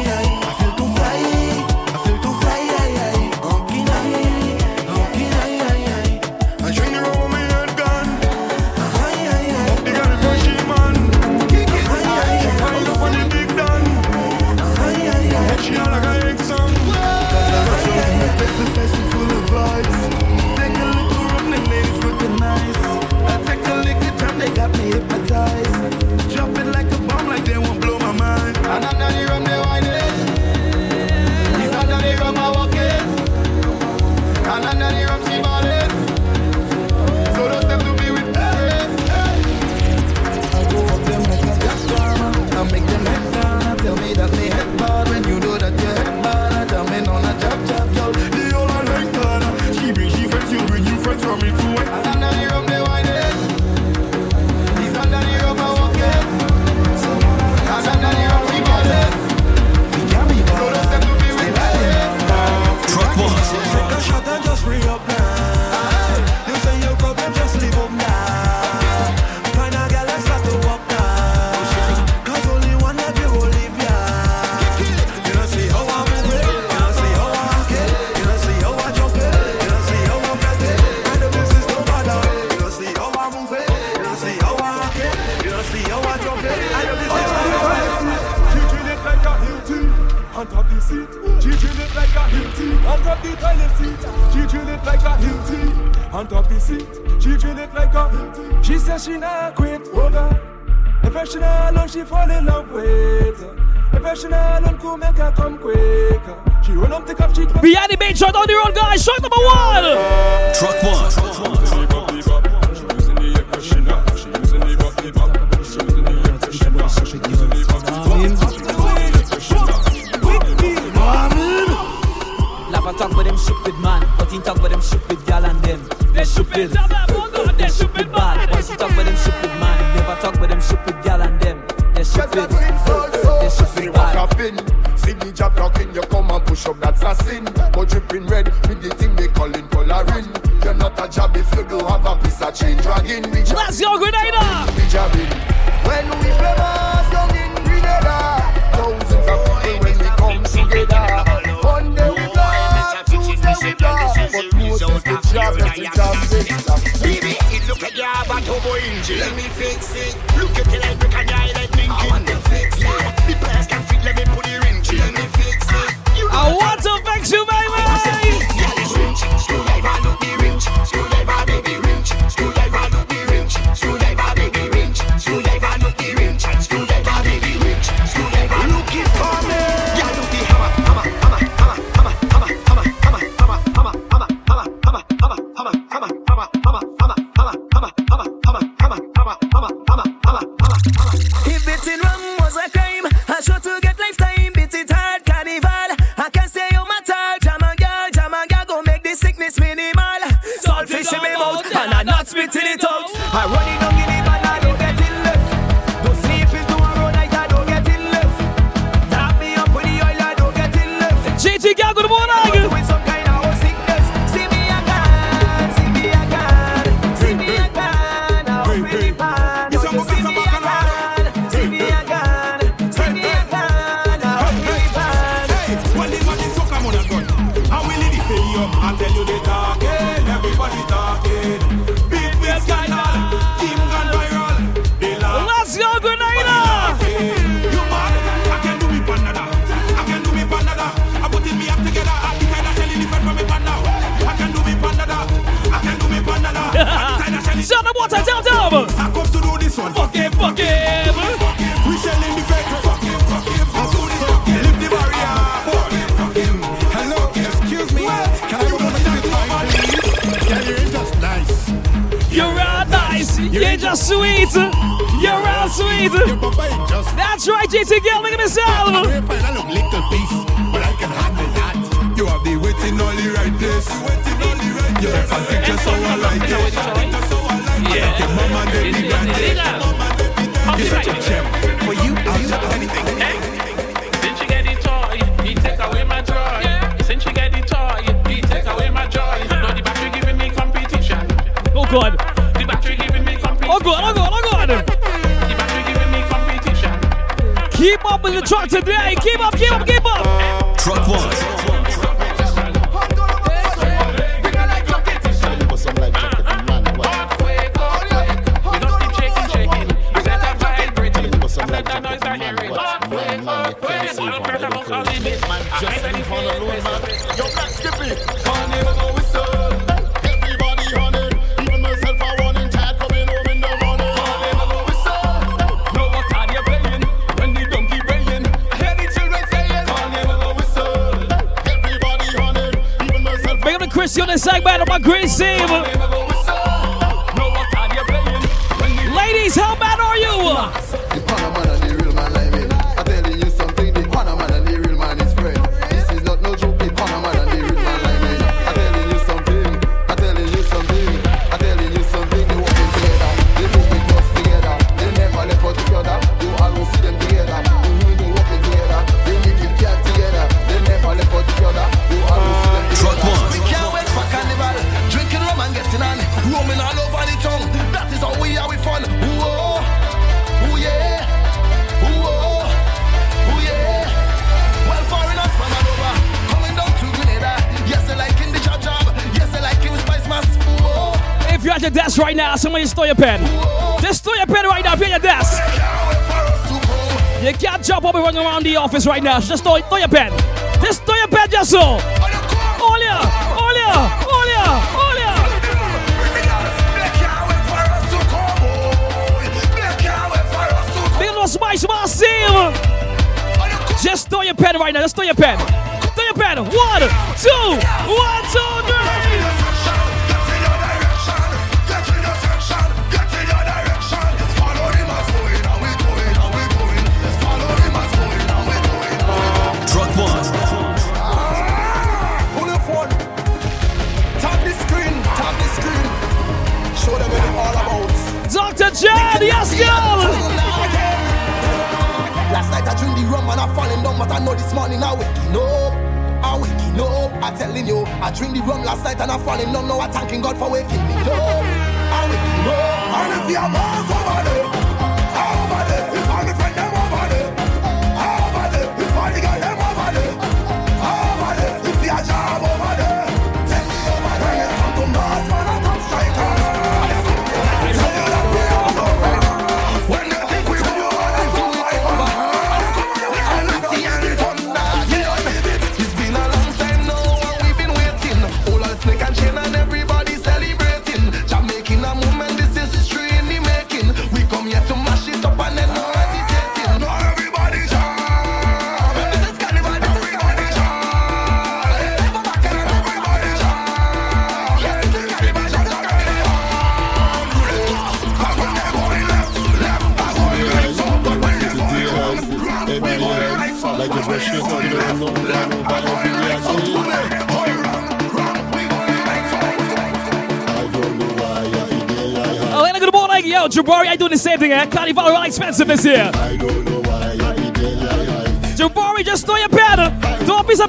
On
top the seat. She treat it like a. She says she not quit, oh God. If she not alone, she fall in love with. If she not alone, could make her come quicker. She run up the cup, she
Behind the main shot on the road, guys. Shot number one.
Truck one.
Lava talk with them stupid man, but he talk with them stupid gal and them. They
You're,
just
sweet. You're all sweet. That's right, JT
Girl, make can handle that. You have been waiting all the right place. You're a fantastic, just so I like it. Yeah, your mama, they be granted. You're such a champ. For you, I'll do anything.
Oh, God. God, oh god, oh god! Keep up with the truck today! Keep up, keep up, keep up!
Truck one.
Just leave Honolulu, man. Yo, back,
Skippy. Can't even go with Battle Ladies, how bad are you?
right now. Somebody stole your pen. Just stole your pen right now. Be your desk. You can't jump up and run around the office right now. Just throw, throw your pen. Just throw your pen, just so. Olha, olha, olha, olha. Menos mais massivo. Just throw your pen right now. Just throw your pen. Throw your pen. One, two, one. girl.
Last night I drink the rum and I falling down, but I know this morning I waking up. I waking up. I telling you, I drink the rum last night and I falling down. Now I thanking God for waking me up. I waking up. And if you're
more. Good Jabari, I doing the same thing, eh? Carnival real expensive this year. Jabari, just throw your pen. Throw a piece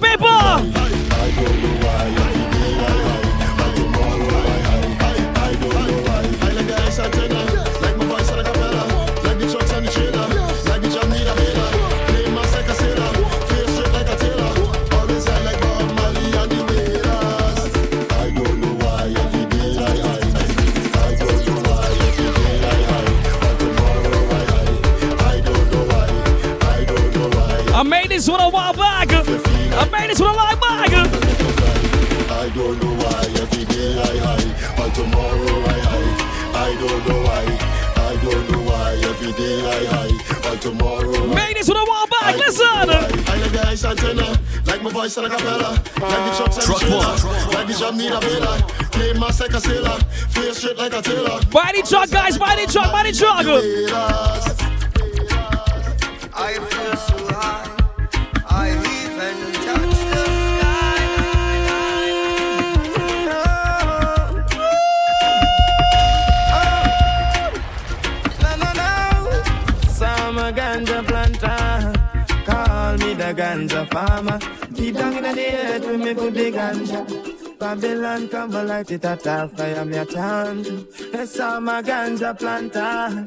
I made this one a while back. I made this one a while back.
I don't know why every day I high, but tomorrow I high. I don't know why. I don't know why every day I high, but tomorrow.
Made this one a while back. Listen.
I like the ice antenna, like my voice and a cappella, like the trucks and
Truck
the trailer, like the job need a vela. Play my like a sailor, face straight like a tailor.
Mighty truck, guys. Mighty truck. Mighty truck.
The
ganja farmer. Deep down in the earth, when me put the ganja. Babylon come and light it at all fire, me a chant. A summer ganja planter.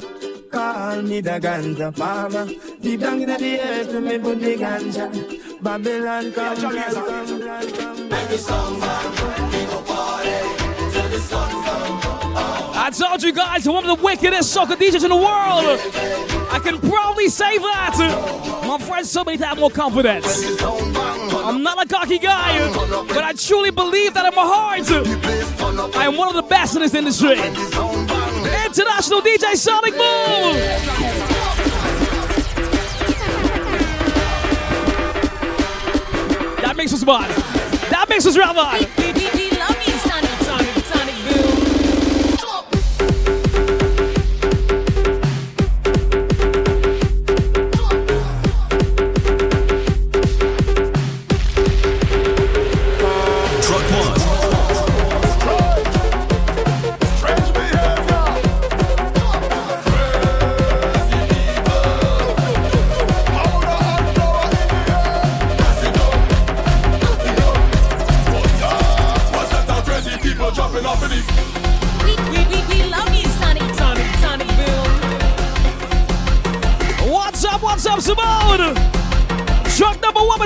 Call me the ganja farmer. Deep down in the earth, when me put the ganja. Babylon come, come, come, come, come. Make me
I told you guys, one of the wickedest soca DJs in the world. I can proudly say that. My friends told me to have more confidence. I'm not a cocky guy, but I truly believe that in my heart, I am one of the best in this industry. International DJ Sonic Boom. That makes us mad. That makes us real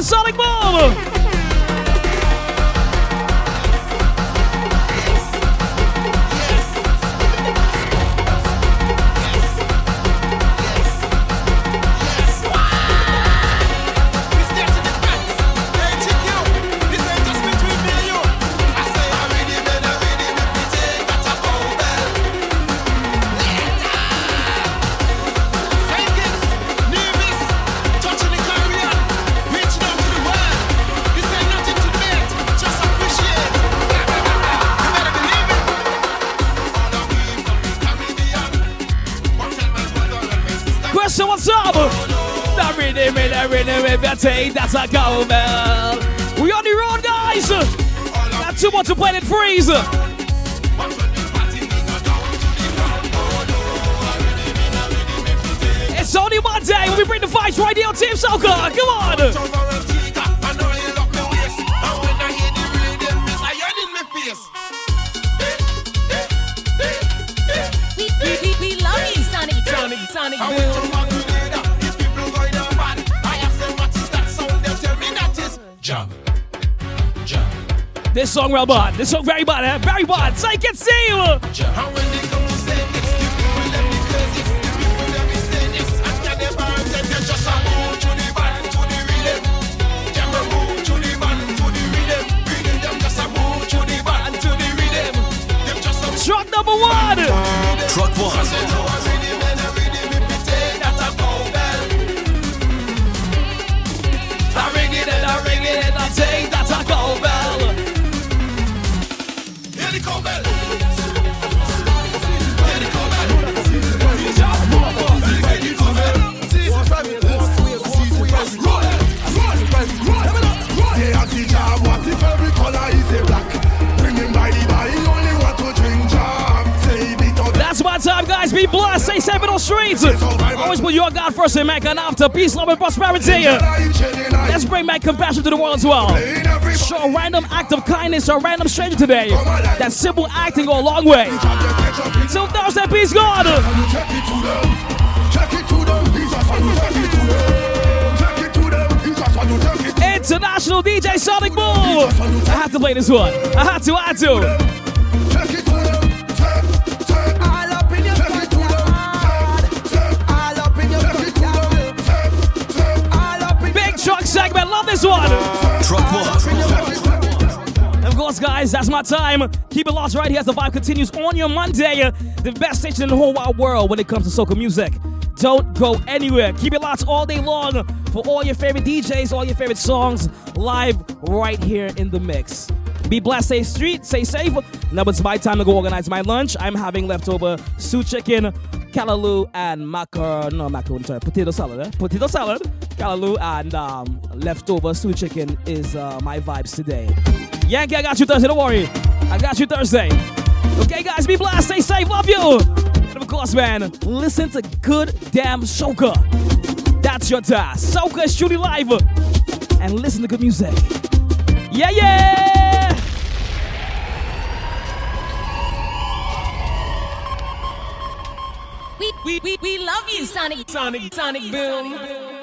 Sonic Boom.
That's a go, man. We on the road, guys. Not too much to play it freeze. It's only Monday when we bring the fights right here on Team Soca. Come on. Song bad. This song very bad? Very bad. Take it, see Always put your God first and make an after. Peace, love, and prosperity. Let's bring back compassion to the world as well. Show a random act of kindness to a random stranger today. That simple acting go a long way. So Thursday, peace, God. International DJ Sonic Boom. I had to play this one. I had to, I had to. Guys, that's my time. Keep it lost right here as the vibe continues on your Monday. The best station in the whole wide world when it comes to soca music. Don't go anywhere. Keep it lost all day long for all your favorite DJs, all your favorite songs live right here in the mix. Be blessed, stay street, stay safe. Now it's my time to go organize my lunch. I'm having leftover stew chicken, callaloo, and macar no macaroni, sorry, potato salad. Eh? Potato salad, callaloo, and um, leftover stew chicken is uh, my vibes today. Yankee, I got you Thursday. Don't worry, I got you Thursday. Okay, guys, be blessed, stay safe, love you. And of course, man, listen to good damn soca. That's your task. Soca is truly live, and listen to good music. Yeah, yeah.
We, we, we, we love you, Sonic, Sonic, Sonic Boom.